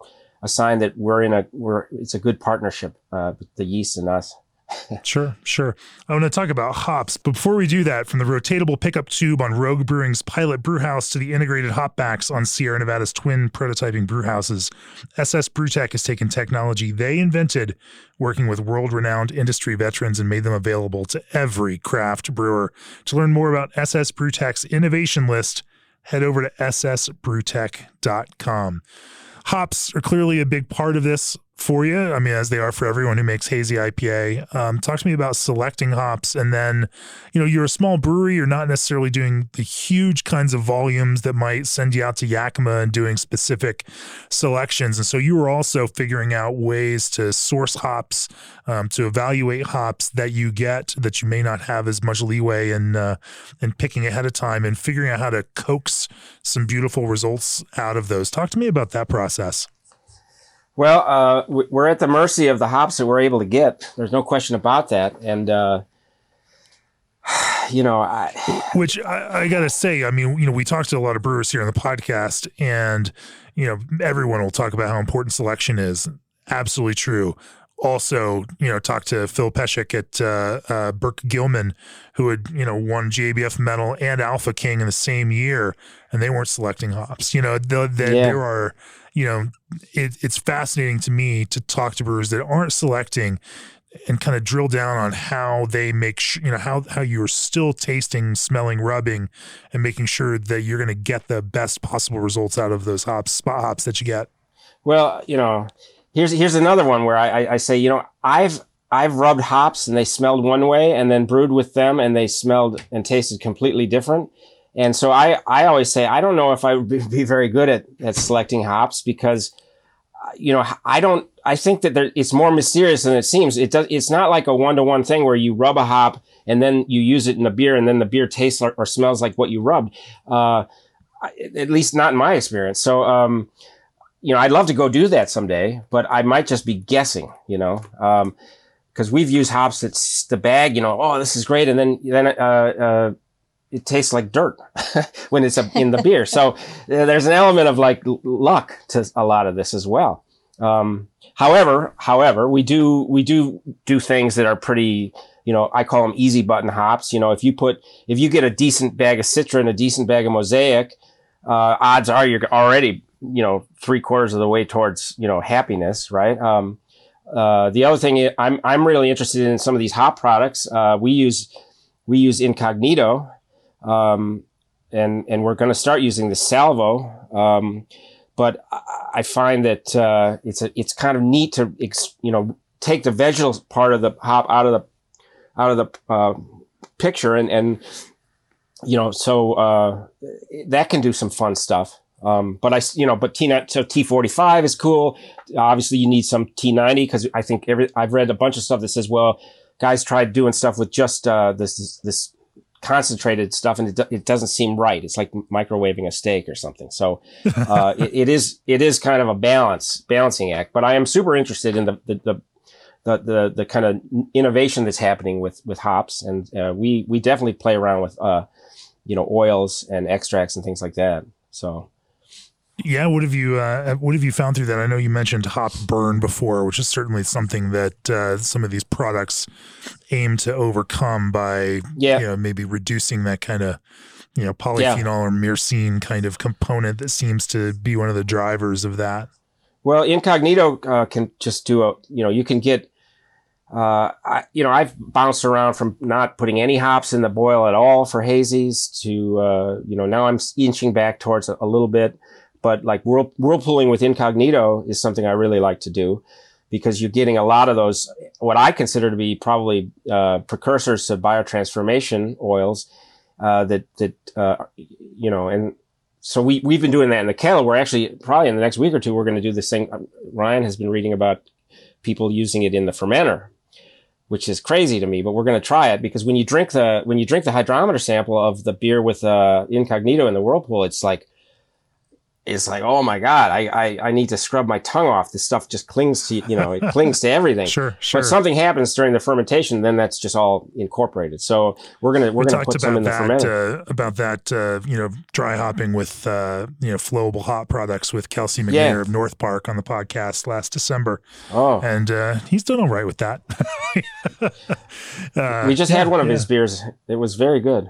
a sign that we're in a we're it's a good partnership uh, the yeast and us. sure, sure. I want to talk about hops. But before we do that, from the rotatable pickup tube on Rogue Brewing's pilot brewhouse to the integrated hop backs on Sierra Nevada's twin prototyping brewhouses, SS Brewtech has taken technology they invented, working with world renowned industry veterans, and made them available to every craft brewer. To learn more about SS Brewtech's innovation list, head over to ssbrewtech.com. Hops are clearly a big part of this for you. I mean, as they are for everyone who makes hazy IPA. Um, talk to me about selecting hops, and then, you know, you're a small brewery. You're not necessarily doing the huge kinds of volumes that might send you out to Yakima and doing specific selections. And so you were also figuring out ways to source hops, um, to evaluate hops that you get that you may not have as much leeway in uh, in picking ahead of time, and figuring out how to coax some beautiful results out of those. Talk to me about that process. Well, uh, we're at the mercy of the hops that we're able to get. There's no question about that. And, uh, you know, I, which I, I, gotta say, I mean, you know, we talked to a lot of brewers here on the podcast, and you know, everyone will talk about how important selection is. Absolutely true. Also, you know, talked to Phil Peshek at uh, uh, Burke Gilman, who had you know won GABF medal and Alpha King in the same year, and they weren't selecting hops. You know, the, the, yeah. there are you know, it, it's fascinating to me to talk to brewers that aren't selecting and kind of drill down on how they make sure, you know, how, how you're still tasting, smelling, rubbing, and making sure that you're going to get the best possible results out of those hops, spot hops that you get. Well, you know, here's, here's another one where I, I, I say, you know, I've, I've rubbed hops and they smelled one way and then brewed with them and they smelled and tasted completely different. And so I, I always say, I don't know if I would be very good at, at selecting hops because, uh, you know, I don't, I think that there, it's more mysterious than it seems. It does, it's not like a one to one thing where you rub a hop and then you use it in the beer and then the beer tastes or, or smells like what you rubbed. Uh, at least not in my experience. So, um, you know, I'd love to go do that someday, but I might just be guessing, you know, um, because we've used hops that's the bag, you know, oh, this is great. And then, then, uh, uh, it tastes like dirt when it's in the beer. So uh, there's an element of like luck to a lot of this as well. Um, however, however, we do we do do things that are pretty. You know, I call them easy button hops. You know, if you put if you get a decent bag of Citra and a decent bag of Mosaic, uh, odds are you're already you know three quarters of the way towards you know happiness, right? Um, uh, the other thing I'm I'm really interested in some of these hop products. Uh, we use we use Incognito, um, and and we're going to start using the salvo. Um, but I find that uh, it's a, it's kind of neat to you know take the vegetal part of the hop out of the out of the uh, picture and and you know so uh, that can do some fun stuff. Um, but I, you know, but T so T45 is cool. Obviously, you need some T90 because I think every I've read a bunch of stuff that says, well, guys tried doing stuff with just uh, this this concentrated stuff and it, it doesn't seem right. It's like microwaving a steak or something. So, uh, it, it is, it is kind of a balance, balancing act, but I am super interested in the, the, the, the, the, the kind of innovation that's happening with, with hops. And, uh, we, we definitely play around with, uh, you know, oils and extracts and things like that. So, yeah, what have you uh, what have you found through that? I know you mentioned hop burn before, which is certainly something that uh, some of these products aim to overcome by yeah. you know maybe reducing that kind of you know polyphenol yeah. or myrcene kind of component that seems to be one of the drivers of that. Well, incognito uh, can just do a you know you can get uh, I, you know, I've bounced around from not putting any hops in the boil at all for hazies to, uh, you know, now I'm inching back towards a, a little bit but like whirl- whirlpooling with incognito is something I really like to do because you're getting a lot of those, what I consider to be probably uh, precursors to biotransformation oils uh, that, that uh, you know, and so we, we've been doing that in the kettle. We're actually probably in the next week or two, we're going to do this thing. Ryan has been reading about people using it in the fermenter, which is crazy to me, but we're going to try it because when you drink the, when you drink the hydrometer sample of the beer with uh, incognito in the whirlpool, it's like, it's like, oh my God, I, I, I need to scrub my tongue off. This stuff just clings to, you know, it clings to everything. Sure, sure. But something happens during the fermentation, then that's just all incorporated. So we're going to, we're we going to put some in the fermenter. Uh, about that, uh, you know, dry hopping with, uh, you know, flowable hop products with Kelsey McNair Yeah. of North Park on the podcast last December. Oh, And uh, he's done all right with that. uh, we just yeah, had one of yeah, his beers. It was very good.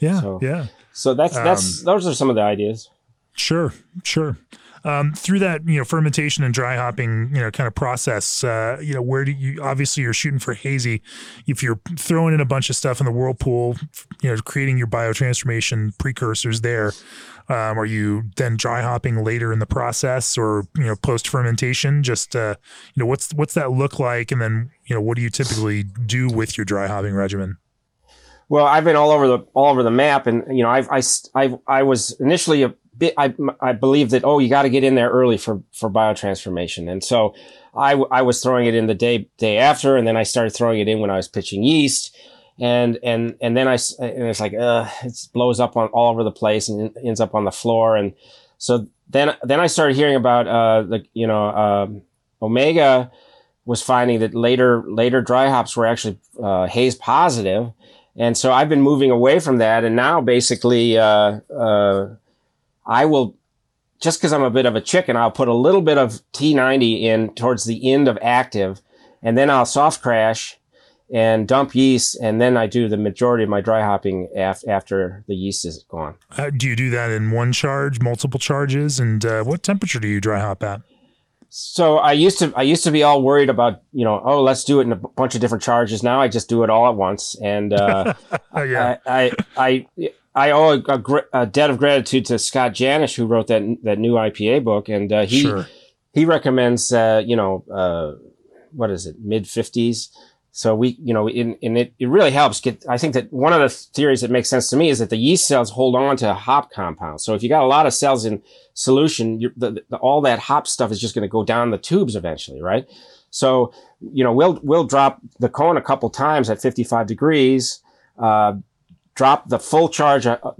Yeah, so- yeah. So that's, that's, Um, those are some of the ideas. Sure, sure. Um, through that, you know, fermentation and dry hopping, you know, kind of process, uh, you know, where do you obviously you're shooting for hazy. If you're throwing in a bunch of stuff in the whirlpool, you know, creating your biotransformation precursors there, um, are you then dry hopping later in the process or you know post fermentation? Just uh, you know, what's what's that look like, and then you know, what do you typically do with your dry hopping regimen? Well, I've been all over the all over the map, and you know, I've I I, I was initially a I I believed that oh, you got to get in there early for for biotransformation, and so I I was throwing it in the day day after, and then I started throwing it in when I was pitching yeast, and and and then I and it's like uh, it blows up on all over the place and ends up on the floor, and so then then I started hearing about uh the you know um, Omega was finding that later later dry hops were actually uh, haze positive. And so I've been moving away from that. And now basically, uh, uh, I will, just because I'm a bit of a chicken, I'll put a little bit of T90 in towards the end of active, and then I'll soft crash and dump yeast. And then I do the majority of my dry hopping af- after the yeast is gone. Uh, do you do that in one charge, multiple charges, and uh, what temperature do you dry hop at? So I used to, I used to be all worried about, you know, oh, let's do it in a bunch of different charges. Now I just do it all at once. And, uh, yeah, I, I, I, I owe a, a, a debt of gratitude to Scott Janish, who wrote that that new IPA book, and uh, he sure. he recommends, uh, you know, uh, what is it, mid fifties. So we, you know, in, in it, it really helps get, I think that one of the theories that makes sense to me is that the yeast cells hold on to hop compounds. So if you got a lot of cells in solution, the, the, all that hop stuff is just going to go down the tubes eventually, right? So, you know, we'll, we'll drop the cone a couple times at 55 degrees, uh, drop the full charge, of,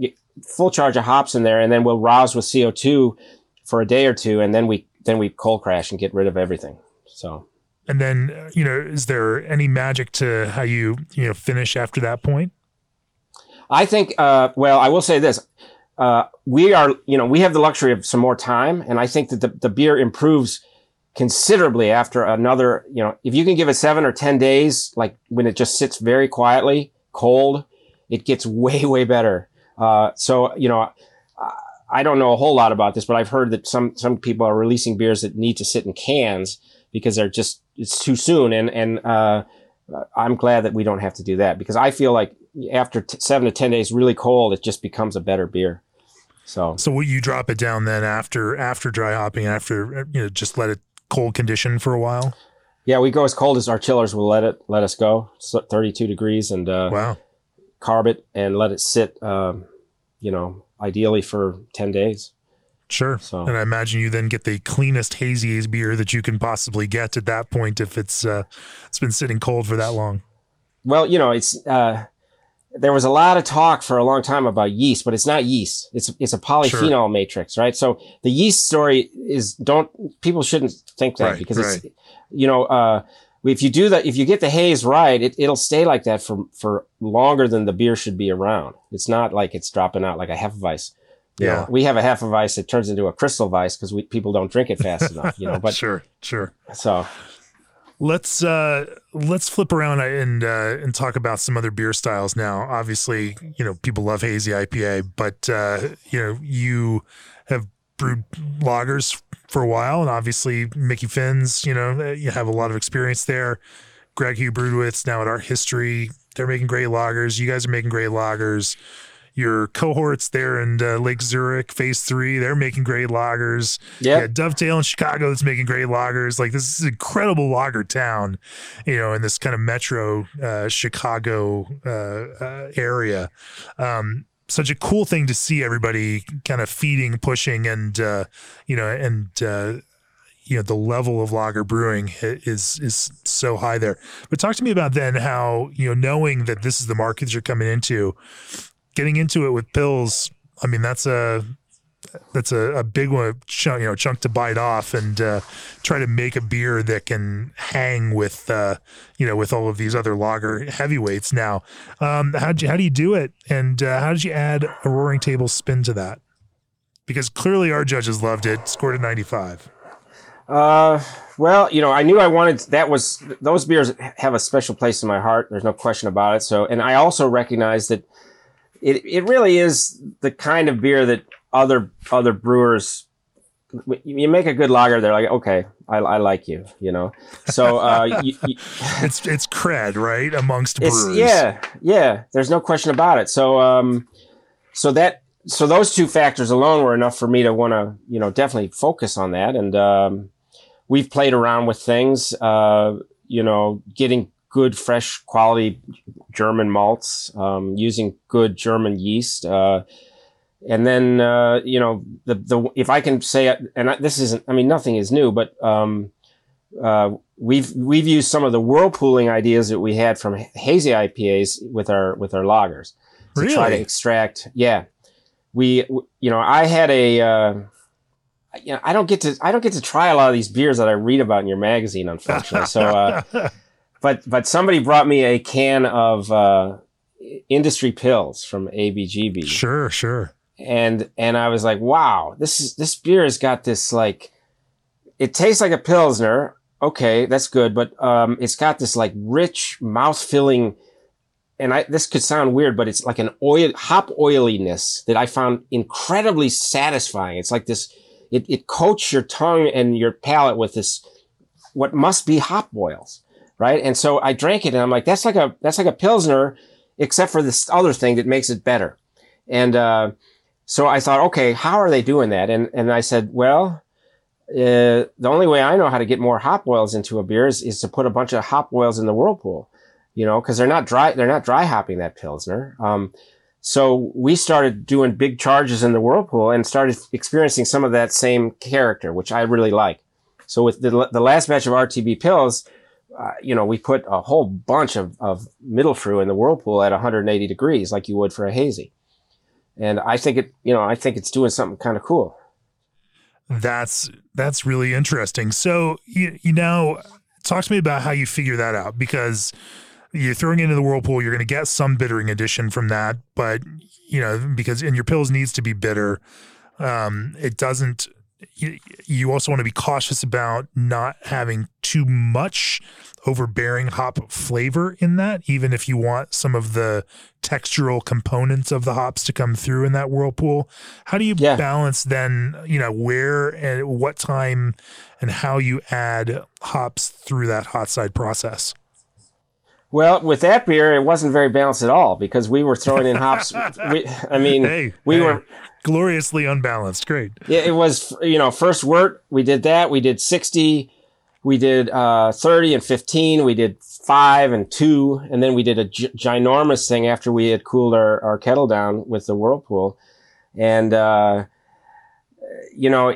full charge of hops in there, and then we'll rouse with CO2 for a day or two. And then we, then we cold crash and get rid of everything. So. And then, uh, you know, is there any magic to how you, you know, finish after that point? I think, uh, well, I will say this. Uh, we are, you know, we have the luxury of some more time. And I think that the, the beer improves considerably after another, you know, if you can give it seven or 10 days, like when it just sits very quietly, cold, it gets way, way better. Uh, so, you know, I- I don't know a whole lot about this, but I've heard that some, some people are releasing beers that need to sit in cans because they're just, it's too soon. And, and, uh, I'm glad that we don't have to do that because I feel like after t- seven to 10 days really cold, it just becomes a better beer. So, So what you drop it down then after after dry hopping, after uh, you know, just let it cold condition for a while. yeah, we go as cold as our chillers will let it, let us go. So 32 degrees and, uh, Wow. Carb it and let it sit, um, you know, ideally for 10 days. Sure. So- And I imagine you then get the cleanest hazy beer that you can possibly get at that point if it's uh it's been sitting cold for that long. Well, you know, it's, uh, there was a lot of talk for a long time about yeast, but it's not yeast. It's, it's a polyphenol matrix, right? So the yeast story is don't, people shouldn't think that Right, because it's, you know, uh, if you do that, if you get the haze right, it, it'll stay like that for, for longer than the beer should be around. It's not like it's dropping out like a Hefeweiss. You Yeah. know, we have a Hefeweiss that turns into a crystal Weiss because we, people don't drink it fast enough, you know, but sure, sure. so. Let's uh let's flip around and uh and talk about some other beer styles now. Obviously, you know, people love hazy IPA, but uh you know, you have brewed lagers for a while and obviously Mickey Finn's, you know, you have a lot of experience there. Greg Hugh Brewed with now at Art History, they're making great lagers. You guys are making great lagers. your cohorts there in uh, Lake Zurich, Phase Three. They're making great lagers. Yeah. yeah, Dovetail in Chicago that's making great lagers. Like this is an incredible lager town, you know, in this kind of metro uh, Chicago uh, uh, area. Um, such a cool thing to see everybody kind of feeding, pushing, and uh, you know, and uh, you know the level of lager brewing is is so high there. But talk to me about then how you know knowing that this is the markets you're coming into, getting into it with Pils. I mean that's a that's a, a big one chunk you know chunk to bite off and uh, try to make a beer that can hang with uh, you know with all of these other lager heavyweights. Now, um, how do you, how do you do it, and uh, how did you add a roaring table spin to that? Because clearly our judges loved it, scored a ninety five. Uh, well, you know, I knew I wanted that was those beers have a special place in my heart. There's no question about it. So, and I also recognize that it it really is the kind of beer that other other brewers you make a good lager they're like okay i, I like you you know? So uh, you, you, it's it's cred right amongst brewers. yeah yeah there's no question about it. So um so that so those two factors alone were enough for me to want to you know definitely focus on that. And um we've played around with things uh you know getting good fresh quality german malts um using good german yeast uh and then uh, you know the the if I can say it, and I, this isn't I mean nothing is new, but um, uh, we've we've used some of the whirlpooling ideas that we had from hazy IPAs with our with our lagers to really? try to extract. Yeah, we you know I had a. Uh, you know, I don't get to I don't get to try a lot of these beers that I read about in your magazine, unfortunately. So, uh, but but somebody brought me a can of uh, Industry Pils from ABGB. Sure, sure and and I was like, wow, this is this beer has got this like, it tastes like a pilsner. Okay, that's good, but um, it's got this like rich mouth filling, and I this could sound weird, but it's like an oil hop oiliness that I found incredibly satisfying. It's like this, it it coats your tongue and your palate with this, what must be hop oils, right? And so I drank it, and I'm like, that's like a that's like a pilsner, except for this other thing that makes it better, and. uh so I thought, okay, how are they doing that? And and I said, well, uh, the only way I know how to get more hop oils into a beer is, is to put a bunch of hop oils in the whirlpool, you know, because they're not dry, they're not dry hopping that pilsner. Um, so we started doing big charges in the whirlpool and started experiencing some of that same character, which I really like. So with the the last batch of RTB Pils, uh, you know, we put a whole bunch of of Mittelfrüh in the whirlpool at 180 degrees, like you would for a hazy and I think it, you know, I think it's doing something kind of cool. That's that's really interesting. So you you now talk to me about how you figure that out because you're throwing it into the whirlpool. You're going to get some bittering addition from that, but you know because and your Pils needs to be bitter. Um, it doesn't. You, you also want to be cautious about not having too much overbearing hop flavor in that, even if you want some of the textural components of the hops to come through in that whirlpool. How do you yeah. balance then, you know, where and what time and how you add hops through that hot side process? Well, with that beer, it wasn't very balanced at all because we were throwing in hops. we, I mean, hey, we hey, were gloriously unbalanced. Great. Yeah, it was, you know, first wort, we did that. We did 60 we did uh, 30 and 15 we did five and two and then we did a g- ginormous thing after we had cooled our, our kettle down with the whirlpool. And uh, you know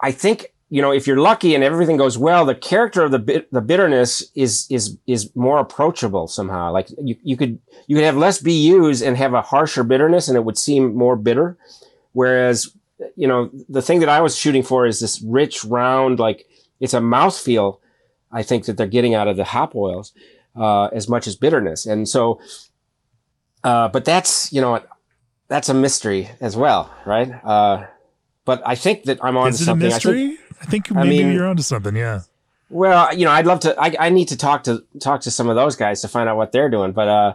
i think you know if you're lucky and everything goes well the character of the bit the bitterness is is is more approachable somehow. Like you, you could you could have less BUs and have a harsher bitterness and it would seem more bitter. Whereas you know the thing that i was shooting for is this rich round like it's a mouthfeel, I think, that they're getting out of the hop oils uh, as much as bitterness. And so, uh, but that's, you know, that's a mystery as well, right? Uh, but I think that I'm on Is it something. a mystery? I think, I think maybe I mean, you're onto something, yeah. Well, you know, I'd love to. I, I need to talk to talk to some of those guys to find out what they're doing. But uh,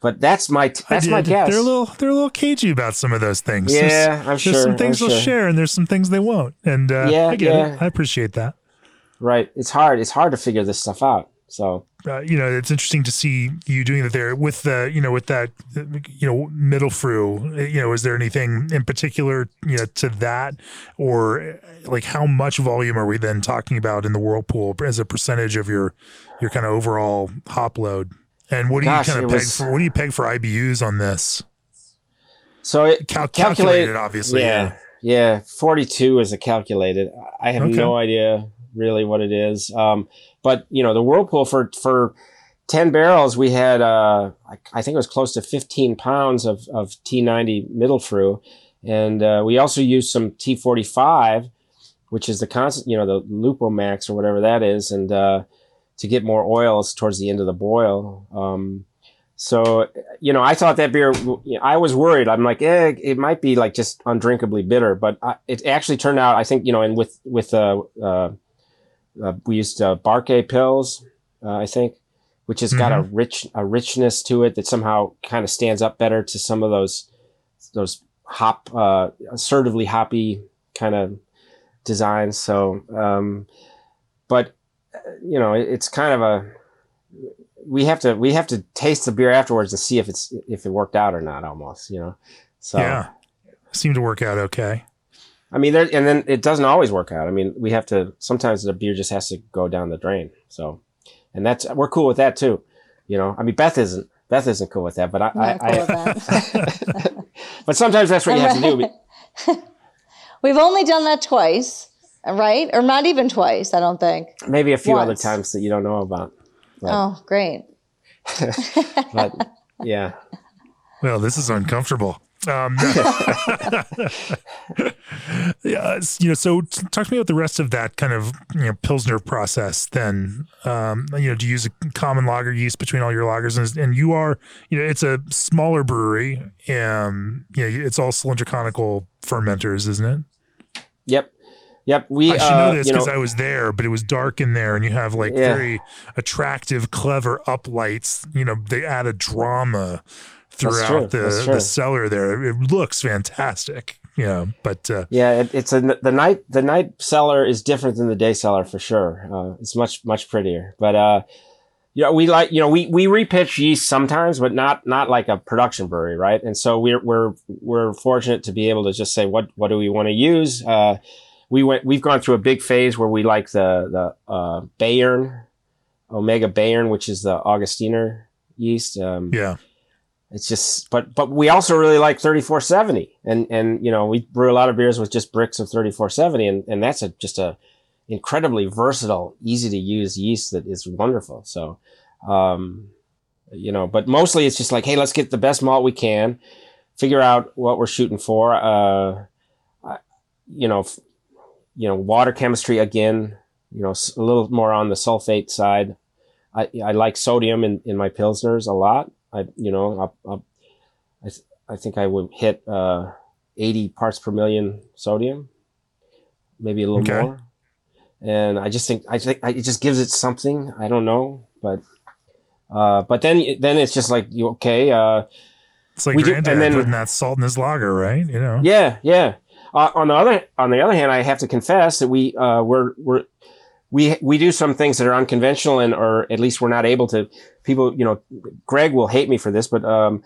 but that's my that's my guess. They're a little they're a little cagey about some of those things. Yeah, there's, I'm sure. there's some things I'm they'll sure. share, and there's some things they won't. And uh, Yeah, I get yeah. it. I appreciate that. Right. It's hard. It's hard to figure this stuff out. So uh, you know, it's interesting to see you doing that there with the, you know, with that, you know, Mittelfrüh. You know, is there anything in particular, you know, to that, or like how much volume are we then talking about in the whirlpool as a percentage of your your kind of overall hop load? And what do Gosh, you kind of peg was- for? What do you peg for IBUs on this? So it Cal- calculated, calculated, obviously. Yeah, yeah. Forty-two is a calculated. I have Okay. no idea really what it is. Um, but you know, the whirlpool for for ten barrels, we had uh, I, think it was close to fifteen pounds of of T90 Mittelfrüh, and uh, we also used some T45, which is the constant, you know, the Lupomax or whatever that is, and uh, to get more oils towards the end of the boil. Um, so, you know, I thought that beer, you know, I was worried. I'm like, eh, it might be like just undrinkably bitter, but I, it actually turned out, I think, you know, and with, with, uh, uh, uh we used, uh, Barke Pils, uh, I think, which has got a rich, a richness to it that somehow kind of stands up better to some of those, those hop, uh, assertively hoppy kind of designs. So, um, but, uh, you know, it, it's kind of a, we have to we have to taste the beer afterwards to see if it's if it worked out or not almost you know so Yeah. Seemed to work out okay. I mean there and then it doesn't always work out i mean we have to sometimes the beer just has to go down the drain so and that's we're cool with that too you know i mean beth isn't beth isn't cool with that but i I'm i, cool I but sometimes that's what you have to do We've only done that twice, right? Or not even twice, I don't think. maybe a few other times that you don't know about Right. Oh, great. but yeah Well, this is uncomfortable. Um, yeah, you know, so talk to me about the rest of that kind of you know pilsner process. Then, um, you know, do you use a common lager yeast between all your lagers? And, and you are, you know, it's a smaller brewery. Um, you know, it's all cylindrical conical fermenters, isn't it? yep yep we I should uh, know this you know because I was there, but it was dark in there, and you have like Yeah. very attractive, clever uplights. You know, they add a drama true. throughout the, the cellar there. It looks fantastic. You know, but uh, Yeah, it, it's a the night the night cellar is different than the day cellar for sure. Uh, it's much much prettier, but uh, you know we like you know we we repitch yeast sometimes, but not not like a production brewery, right? And so we're we're we're fortunate to be able to just say what what do we want to use. Uh, we went we've gone through a big phase where we like the the uh, Bayern Omega Bayern, which is the Augustiner yeast. Um, yeah, it's just but but we also really like 3470 and and you know we brew a lot of beers with just bricks of 3470 and and that's a just a incredibly versatile easy to use yeast that is wonderful. So um you know but mostly it's just like hey let's get the best malt we can figure out what we're shooting for. Uh you know f- you know water chemistry again you know a little more on the sulfate side. I i like sodium in in my pilsners a lot I, you know, I, I, I, I think I would hit uh, 80 parts per million sodium, maybe a little Okay. more. And I just think, I think I, it just gives it something. I don't know, but, uh, but then, then it's just like, you okay, uh, it's like We do- granddad and then- putting that salt in his lager, right? You know, yeah, yeah. Uh, on the other, on the other hand, I have to confess that we, uh, we're, we're, we, we do some things that are unconventional and, or at least we're not able to, people, you know, Greg will hate me for this, but, um,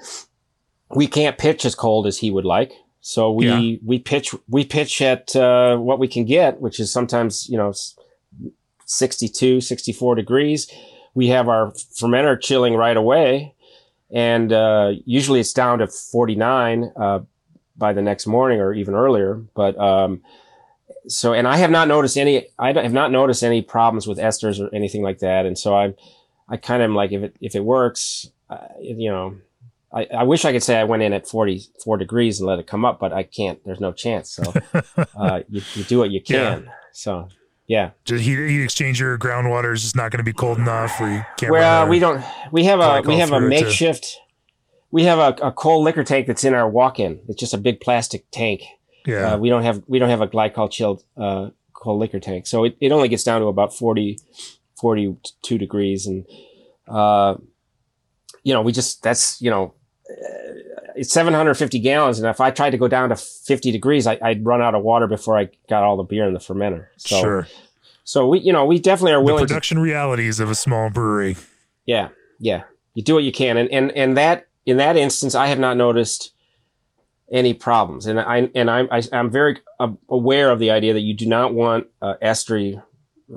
we can't pitch as cold as he would like. So we, Yeah. we pitch, we pitch at, uh, what we can get, which is sometimes, you know, s- 62, 64 degrees. We have our fermenter chilling right away. And, uh, usually it's down to 49, uh, by the next morning or even earlier. But, um, so, and I have not noticed any, I have not noticed any problems with esters or anything like that. And so I'm, I kind of am like, if it, if it works, uh, you know, I, I wish I could say I went in at 44 degrees and let it come up, but I can't. There's no chance. So uh, you, you do what you can. So yeah. Just heat, heat exchanger groundwater is just not going to be cold enough, or you can't. Well, we don't. We have a we have a through to- makeshift. We have a, a cold liquor tank that's in our walk-in. It's just a big plastic tank. Yeah, Uh, we don't have we don't have a glycol chilled uh, cold liquor tank, so it, it only gets down to about 40, 42 degrees, and uh, you know we just that's you know uh, it's seven hundred fifty gallons, and if I tried to go down to fifty degrees, I, I'd run out of water before I got all the beer in the fermenter. So sure. so we you know we definitely are The willing to production realities of a small brewery. Yeah, yeah. You do what you can, and and and that in that instance, I have not noticed any problems, and I and I'm I, am i am very aware of the idea that you do not want uh, estery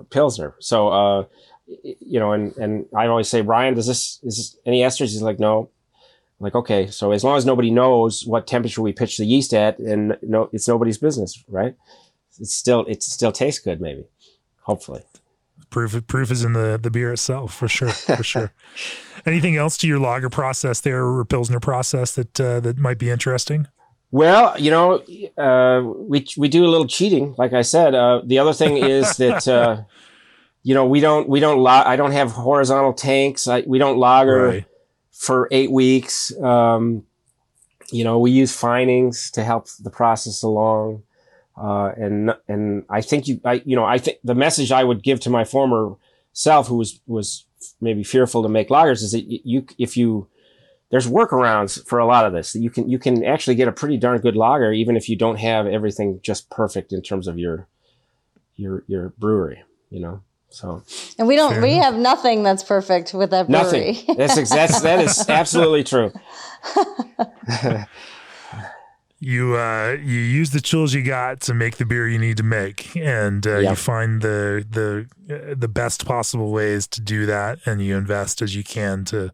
pilsner. So, uh, you know, and and I always say, Ryan, does this is this any esters? He's like, no. I'm like, okay, so as long as nobody knows what temperature we pitch the yeast at, and no, it's nobody's business, right? It's still it still tastes good, maybe, hopefully proof proof is in the the beer itself for sure for sure anything else to your lager process there or pilsner process that uh, that might be interesting well you know uh, we we do a little cheating like i said. Uh, the other thing is that uh, you know we don't we don't i don't have horizontal tanks. I, we don't lager right. for eight weeks. Um, you know we use finings to help the process along. Uh, and and I think you, I you know, I think the message I would give to my former self, who was was maybe fearful to make lagers, is that you if you there's workarounds for a lot of this. You can you can actually get a pretty darn good lager even if you don't have everything just perfect in terms of your your your brewery. You know. So, and we don't, we have nothing that's perfect with that brewery. Nothing. That's, that's that is absolutely true. you uh, you use the tools you got to make the beer you need to make, and uh, yep. you find the the uh, the best possible ways to do that, and you invest as you can to,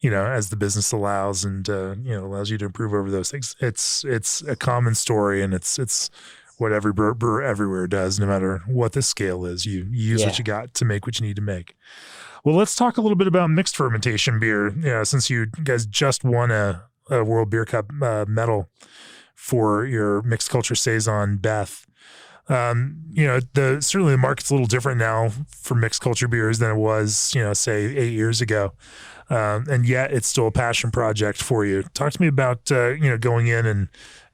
you know, as the business allows, and uh, you know allows you to improve over those things. It's it's a common story, and it's it's what every brewer, brewer everywhere does, no matter what the scale is. You, you use yeah. what you got to make what you need to make. Well, let's talk a little bit about mixed fermentation beer. You know, since you guys just won a, a World Beer Cup uh, medal for your mixed culture saison Beth. Um, you know, the certainly the market's a little different now for mixed culture beers than it was, you know, say eight years ago. Um, and yet it's still a passion project for you. Talk to me about uh, you know going in and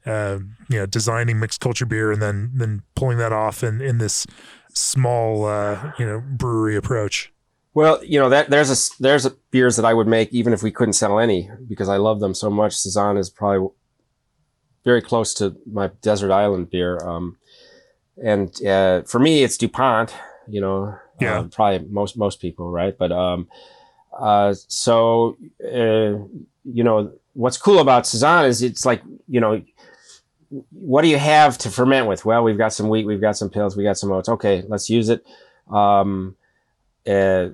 uh, you know designing mixed culture beer and then then pulling that off in in this small uh, you know brewery approach. Well, you know that there's a there's a beers that I would make even if we couldn't sell any because I love them so much. Saison is probably very close to my desert island beer. Um, and uh, for me, it's Dupont. You know, yeah, uh, probably most most people, right? But um, uh, so uh, you know, what's cool about Saison is it's like you know, what do you have to ferment with? Well, we've got some wheat, we've got some pils, we got some oats. Okay, let's use it. Um, uh,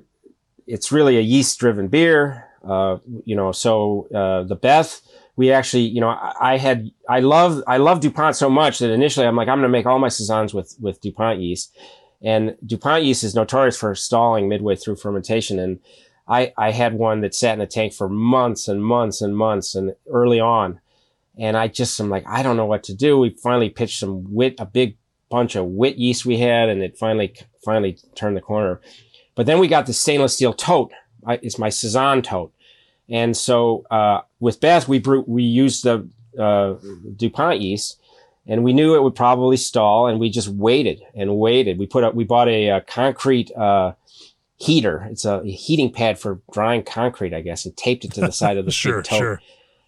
it's really a yeast driven beer. Uh, you know, so the Beth we actually, you know, I, I, had, I love, I love DuPont so much that initially I'm like, I'm going to make all my saisons with, with DuPont yeast. And DuPont yeast is notorious for stalling midway through fermentation. And I, I had one that sat in a tank for months and months and months and early on. And I just, am like, I don't know what to do. We finally pitched some wit, a big bunch of wit yeast we had, and it finally, finally turned the corner. But then we got the stainless steel tote. I, it's my Saison tote. And so uh, with Beth, we brew, we used the uh, Dupont yeast, and we knew it would probably stall, and we just waited and waited. We put up, we bought a, a concrete uh, heater. It's a heating pad for drying concrete, I guess, and taped it to the side of the sure, tote. Sure.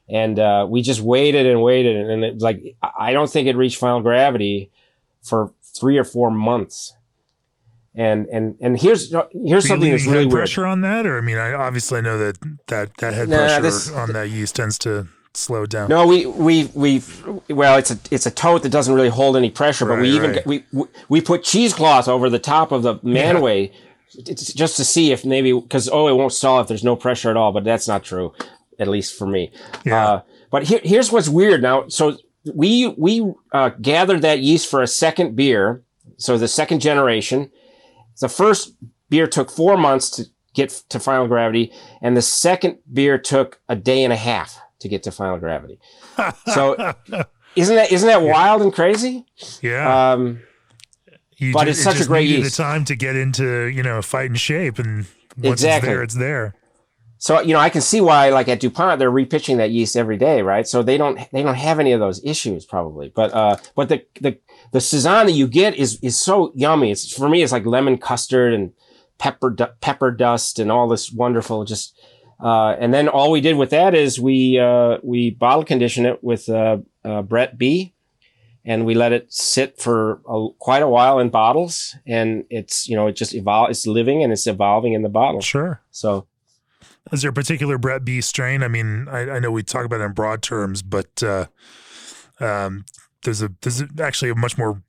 And uh, we just waited and waited, and it was like I don't think it reached final gravity for three or four months and and and here's here's something that's really weird. pressure weird. on that, or I mean, I obviously know that that that head nah, pressure this, on that yeast tends to slow down. No, we we we well, it's a it's a tote that doesn't really hold any pressure, right, but we even right. we we put cheesecloth over the top of the manway yeah. just to see if maybe because oh, it won't stall if there's no pressure at all, but that's not true, at least for me. Yeah. Uh, but here, here's what's weird now. So we we uh, gathered that yeast for a second beer, so the second generation the first beer took four months to get to final gravity, and the second beer took a day and a half to get to final gravity. so isn't that isn't that wild and crazy? Yeah. Um, but it's such a great yeast. The time to get into you know fighting shape, and once exactly. it's there, it's there. So you know, I can see why, like at Dupont, they're repitching that yeast every day, right? So they don't they don't have any of those issues probably. But uh, but the the the Saison that you get is is so yummy. It's for me, it's like lemon custard and pepper pepper dust and all this wonderful just. Uh, and then all we did with that is we uh, we bottle condition it with uh, uh Brett B, and we let it sit for a, quite a while in bottles, and it's you know it just evolve. It's living and it's evolving in the bottle. Sure. So Is there a particular Brett B strain? I mean, I, I know we talk about it in broad terms, but uh, um, there's a there's actually a much more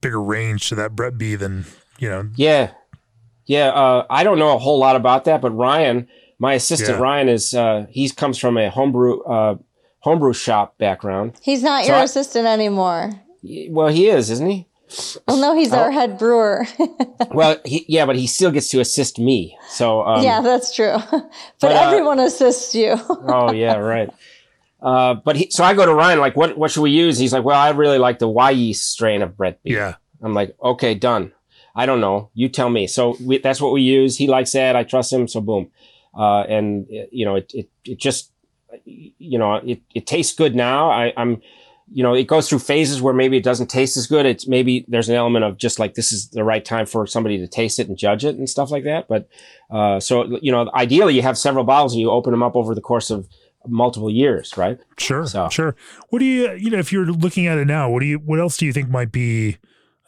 bigger range to that Brett B than you know. Yeah, yeah. Uh, I don't know a whole lot about that, but Ryan, my assistant Yeah. Ryan, is uh, he comes from a homebrew uh, homebrew shop background. He's not So your I- assistant anymore. Well, he is, isn't he? Well, no, he's Oh. our head brewer. Well, he, yeah, but he still gets to assist me. So um, yeah, that's true. but but, uh, everyone assists you. oh yeah, right. Uh, but he, so I go to Ryan like, what what should we use? He's like, well, I really like the Y yeast strain of Brett B. Yeah, I'm like, okay, done. I don't know. You tell me. So we, that's what we use. He likes that. I trust him. So boom. Uh, and uh, you know, it, it, it just, you know, it, it tastes good now. I, I'm, you know, it goes through phases where maybe it doesn't taste as good. It's maybe there's an element of just like this is the right time for somebody to taste it and judge it and stuff like that. But, uh, so, you know, ideally you have several bottles and you open them up over the course of multiple years, right? sure, So- sure. What do you you know if you're looking at it now? What do you what else do you think might be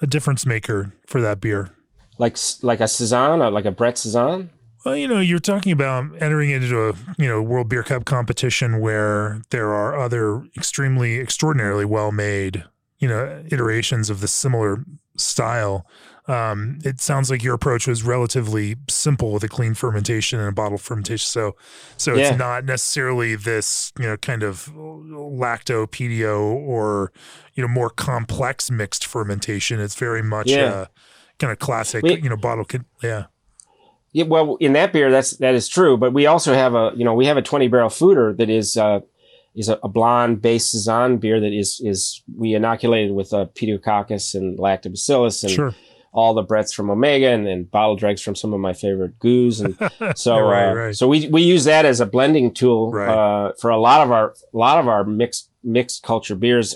a difference maker for that beer? Like, like a Saison or like a Brett Saison. Well, you know, you're talking about entering into a you know World Beer Cup competition where there are other extremely extraordinarily well made you know iterations of the similar style. Um, it sounds like your approach was relatively simple with a clean fermentation and a bottle fermentation. So, so Yeah. it's not necessarily this you know kind of lacto pedio or you know more complex mixed fermentation. It's very much Yeah. uh, kind of classic We- you know bottle. Con- yeah. Yeah, well, in that beer, that's that is true. But we also have a, you know, we have a twenty barrel foeder that is uh, is a, a blonde based saison beer that is is we inoculated with uh, Pediococcus and Lactobacillus and Sure. all the Bretts from Omega and, and bottle dregs from some of my favorite goos and so Right, uh, right. so we we use that as a blending tool Right. uh, for a lot of our a lot of our mixed mixed culture beers.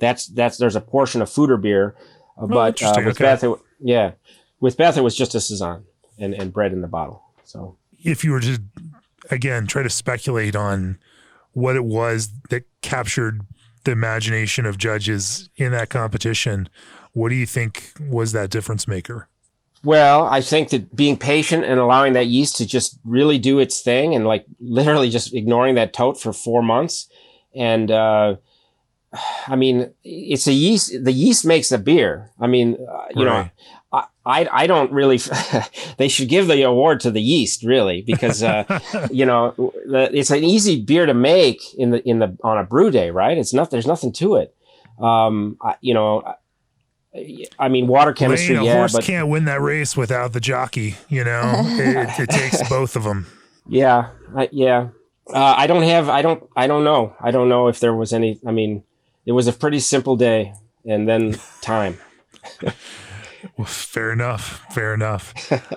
That's that's there's a portion of foeder beer, uh, but uh, Oh, with okay. Beth, it, yeah, with Beth it was just a saison and and Brett in the bottle. So. if you were to again try to speculate on what it was that captured the imagination of judges in that competition, what do you think was that difference maker? Well, I think that being patient and allowing that yeast to just really do its thing and like literally just ignoring that tote for four months. And, uh, I mean, it's a yeast, the yeast makes the beer. I mean, uh, you know, Right. I, I, I don't really, they should give the award to the yeast really because, uh, you know, the, it's an easy beer to make in the, in the, on a brew day, right? It's not, there's nothing to it. Um, I, you know, I- mean, water chemistry, Lane, a yeah, horse but can't win that race without the jockey. You know, it, it takes both of them. Yeah, I, yeah. Uh, I don't have. I don't. I don't know. I don't know if there was any. I mean, it was a pretty simple day, and then time. Well, fair enough. Fair enough.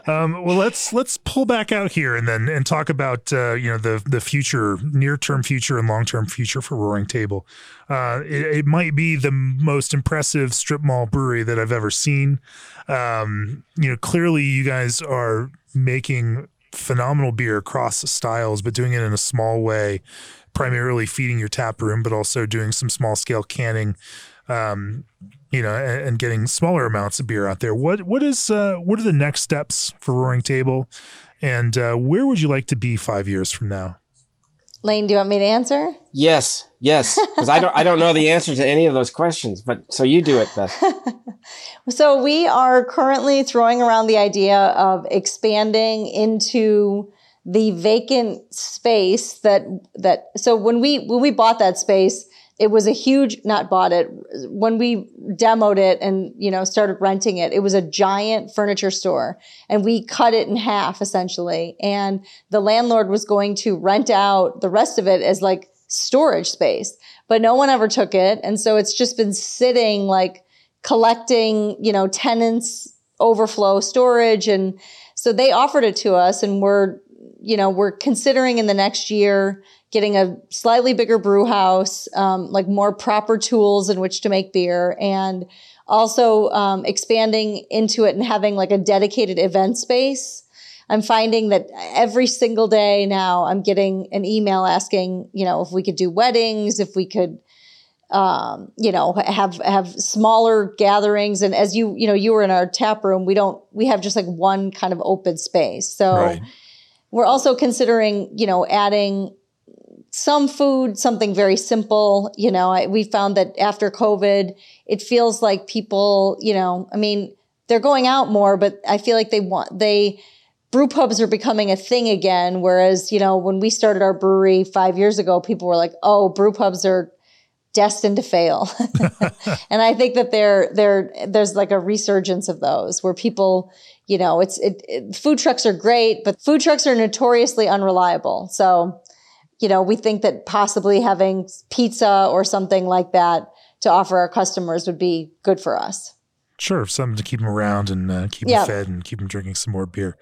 Um, well, let's let's pull back out here and then and talk about uh, you know the the future, near term future and long term future for Roaring Table. Uh, it, it might be the most impressive strip mall brewery that I've ever seen. Um, you know, clearly you guys are making phenomenal beer across styles, but doing it in a small way, primarily feeding your tap room, but also doing some small scale canning um, you know, and, and getting smaller amounts of beer out there. What what is uh, what are the next steps for Roaring Table, and uh, where would you like to be five years from now? Lane, do you want me to answer? Yes, yes. Because I don't. I don't know the answer to any of those questions. But so you do it, Beth. So we are currently throwing around the idea of expanding into the vacant space that that so when we when we bought that space it was a huge not bought it when we demoed it and you know started renting it it was a giant furniture store and we cut it in half essentially and the landlord was going to rent out the rest of it as like storage space but no one ever took it and so it's just been sitting like collecting, you know, tenants overflow storage. And so they offered it to us and we're, you know, we're considering in the next year getting a slightly bigger brew house, um, like more proper tools in which to make beer and also um, expanding into it and having like a dedicated event space. I'm finding that every single day now I'm getting an email asking, you know, if we could do weddings, if we could, um, you know, have have smaller gatherings. And as you, you know, you were in our tap room, we don't, we have just like one kind of open space. So Right. we're also considering, you know, adding some food, something very simple. You know, I, we found that after COVID, it feels like people, you know, I mean, they're going out more, but I feel like they want, they, brew pubs are becoming a thing again. Whereas, you know, when we started our brewery five years ago, people were like, oh, brew pubs are destined to fail. and I think that there, there, there's like a resurgence of those where people, you know, it's, it, it, food trucks are great, but food trucks are notoriously unreliable. So, you know, we think that possibly having pizza or something like that to offer our customers would be good for us. Sure, something to keep them around and uh, keep them fed and keep them drinking some more beer.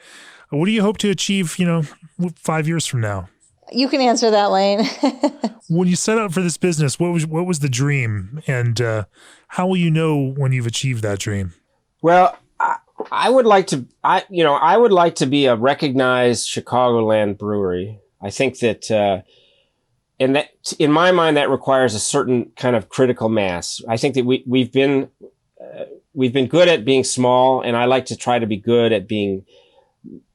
What do you hope to achieve, you know, five years from now? You can answer that, Lane. when you set out for this business, what was what was the dream, and uh, how will you know when you've achieved that dream? Well, I, I would like to, I you know, I would like to be a recognized Chicagoland brewery. I think that, uh, and that in my mind, that requires a certain kind of critical mass. I think that we we've been uh, we've been good at being small, and I like to try to be good at being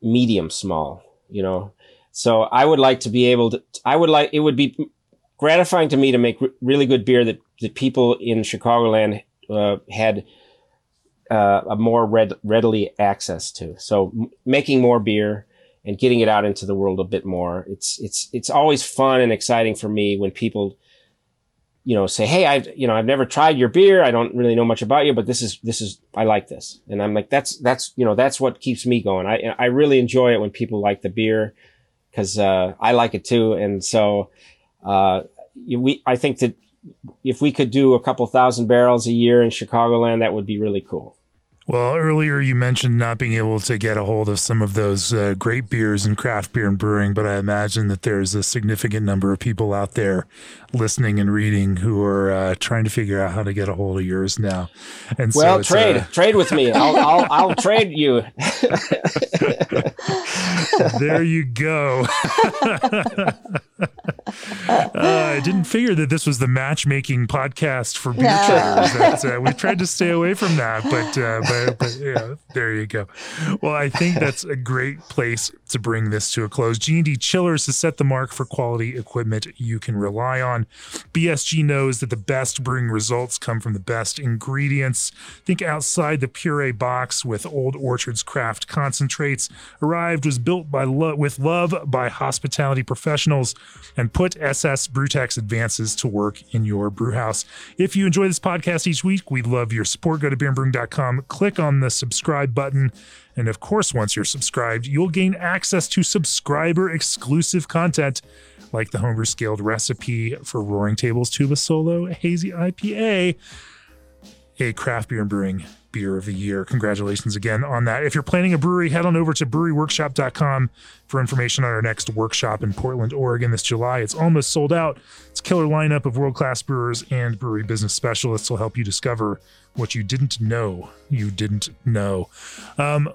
medium small. You know, so I would like to be able to. I would like it would be gratifying to me to make r- really good beer that that people in Chicagoland uh, had uh, a more red, readily access to. So m- making more beer and getting it out into the world a bit more. It's, it's, it's always fun and exciting for me when people, you know, say, Hey, I've, you know, I've never tried your beer. I don't really know much about you, but this is, this is, I like this. And I'm like, that's, that's, you know, that's what keeps me going. I, I really enjoy it when people like the beer because, uh, I like it too. And so, uh, we, I think that if we could do a couple thousand barrels a year in Chicagoland, that would be really cool. Well, earlier you mentioned not being able to get a hold of some of those uh, great beers and craft beer and brewing, but I imagine that there's a significant number of people out there listening and reading who are uh, trying to figure out how to get a hold of yours now. And well, so trade, uh, trade with me. I'll, I'll, I'll trade you. there you go. Uh, I didn't figure that this was the matchmaking podcast for beer no. traders. Uh, we've tried to stay away from that, but, uh, but, but yeah, there you go. Well, I think that's a great place to bring this to a close. G&D Chillers has set the mark for quality equipment you can rely on. BSG knows that the best brewing results come from the best ingredients. Think outside the puree box with Old Orchard's craft concentrates. Arryved was built by lo- with love by hospitality professionals and put SS Brewtech's advances to work in your brewhouse. If you enjoy this podcast each week, we love your support. Go to beerandbrewing.com, click on the subscribe button. And of course, once you're subscribed, you'll gain access to subscriber exclusive content like the homebrew scaled recipe for Roaring Tables Tuba Solo Hazy IPA, a craft beer and brewing beer of the year. Congratulations again on that. If you're planning a brewery, head on over to breweryworkshop.com for information on our next workshop in Portland, Oregon this July. It's almost sold out. It's a killer lineup of world class brewers and brewery business specialists will help you discover what you didn't know you didn't know. Um,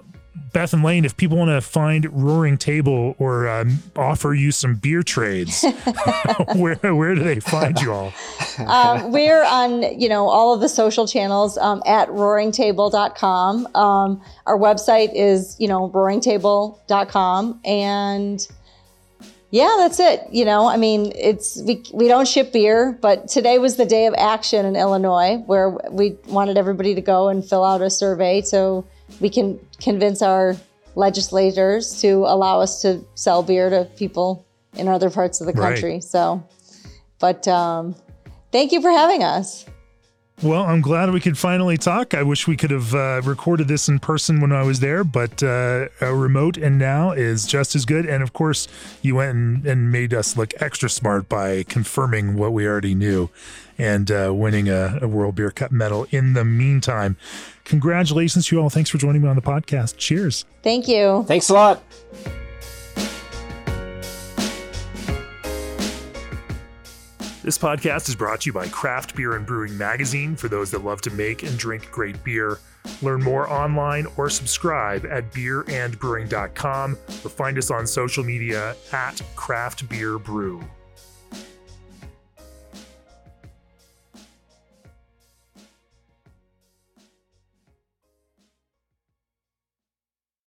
Beth and Lane, if people want to find Roaring Table or um, offer you some beer trades, where where do they find you all? Um, we're on you know all of the social channels um, at roaringtable.com. Um, our website is you know roaringtable.com and yeah, that's it. You know, I mean, it's we we don't ship beer, but today was the day of action in Illinois where we wanted everybody to go and fill out a survey so we can convince our legislators to allow us to sell beer to people in other parts of the country. Right. So, but um, thank you for having us. Well, I'm glad we could finally talk. I wish we could have uh, recorded this in person when I was there, but uh, a remote and now is just as good. And of course, you went and, and made us look extra smart by confirming what we already knew and uh, winning a, a World Beer Cup medal in the meantime. Congratulations to you all. Thanks for joining me on the podcast. Cheers. Thank you. Thanks a lot. This podcast is brought to you by Craft Beer and Brewing Magazine for those that love to make and drink great beer. Learn more online or subscribe at beerandbrewing.com or find us on social media at Craft Beer Brew.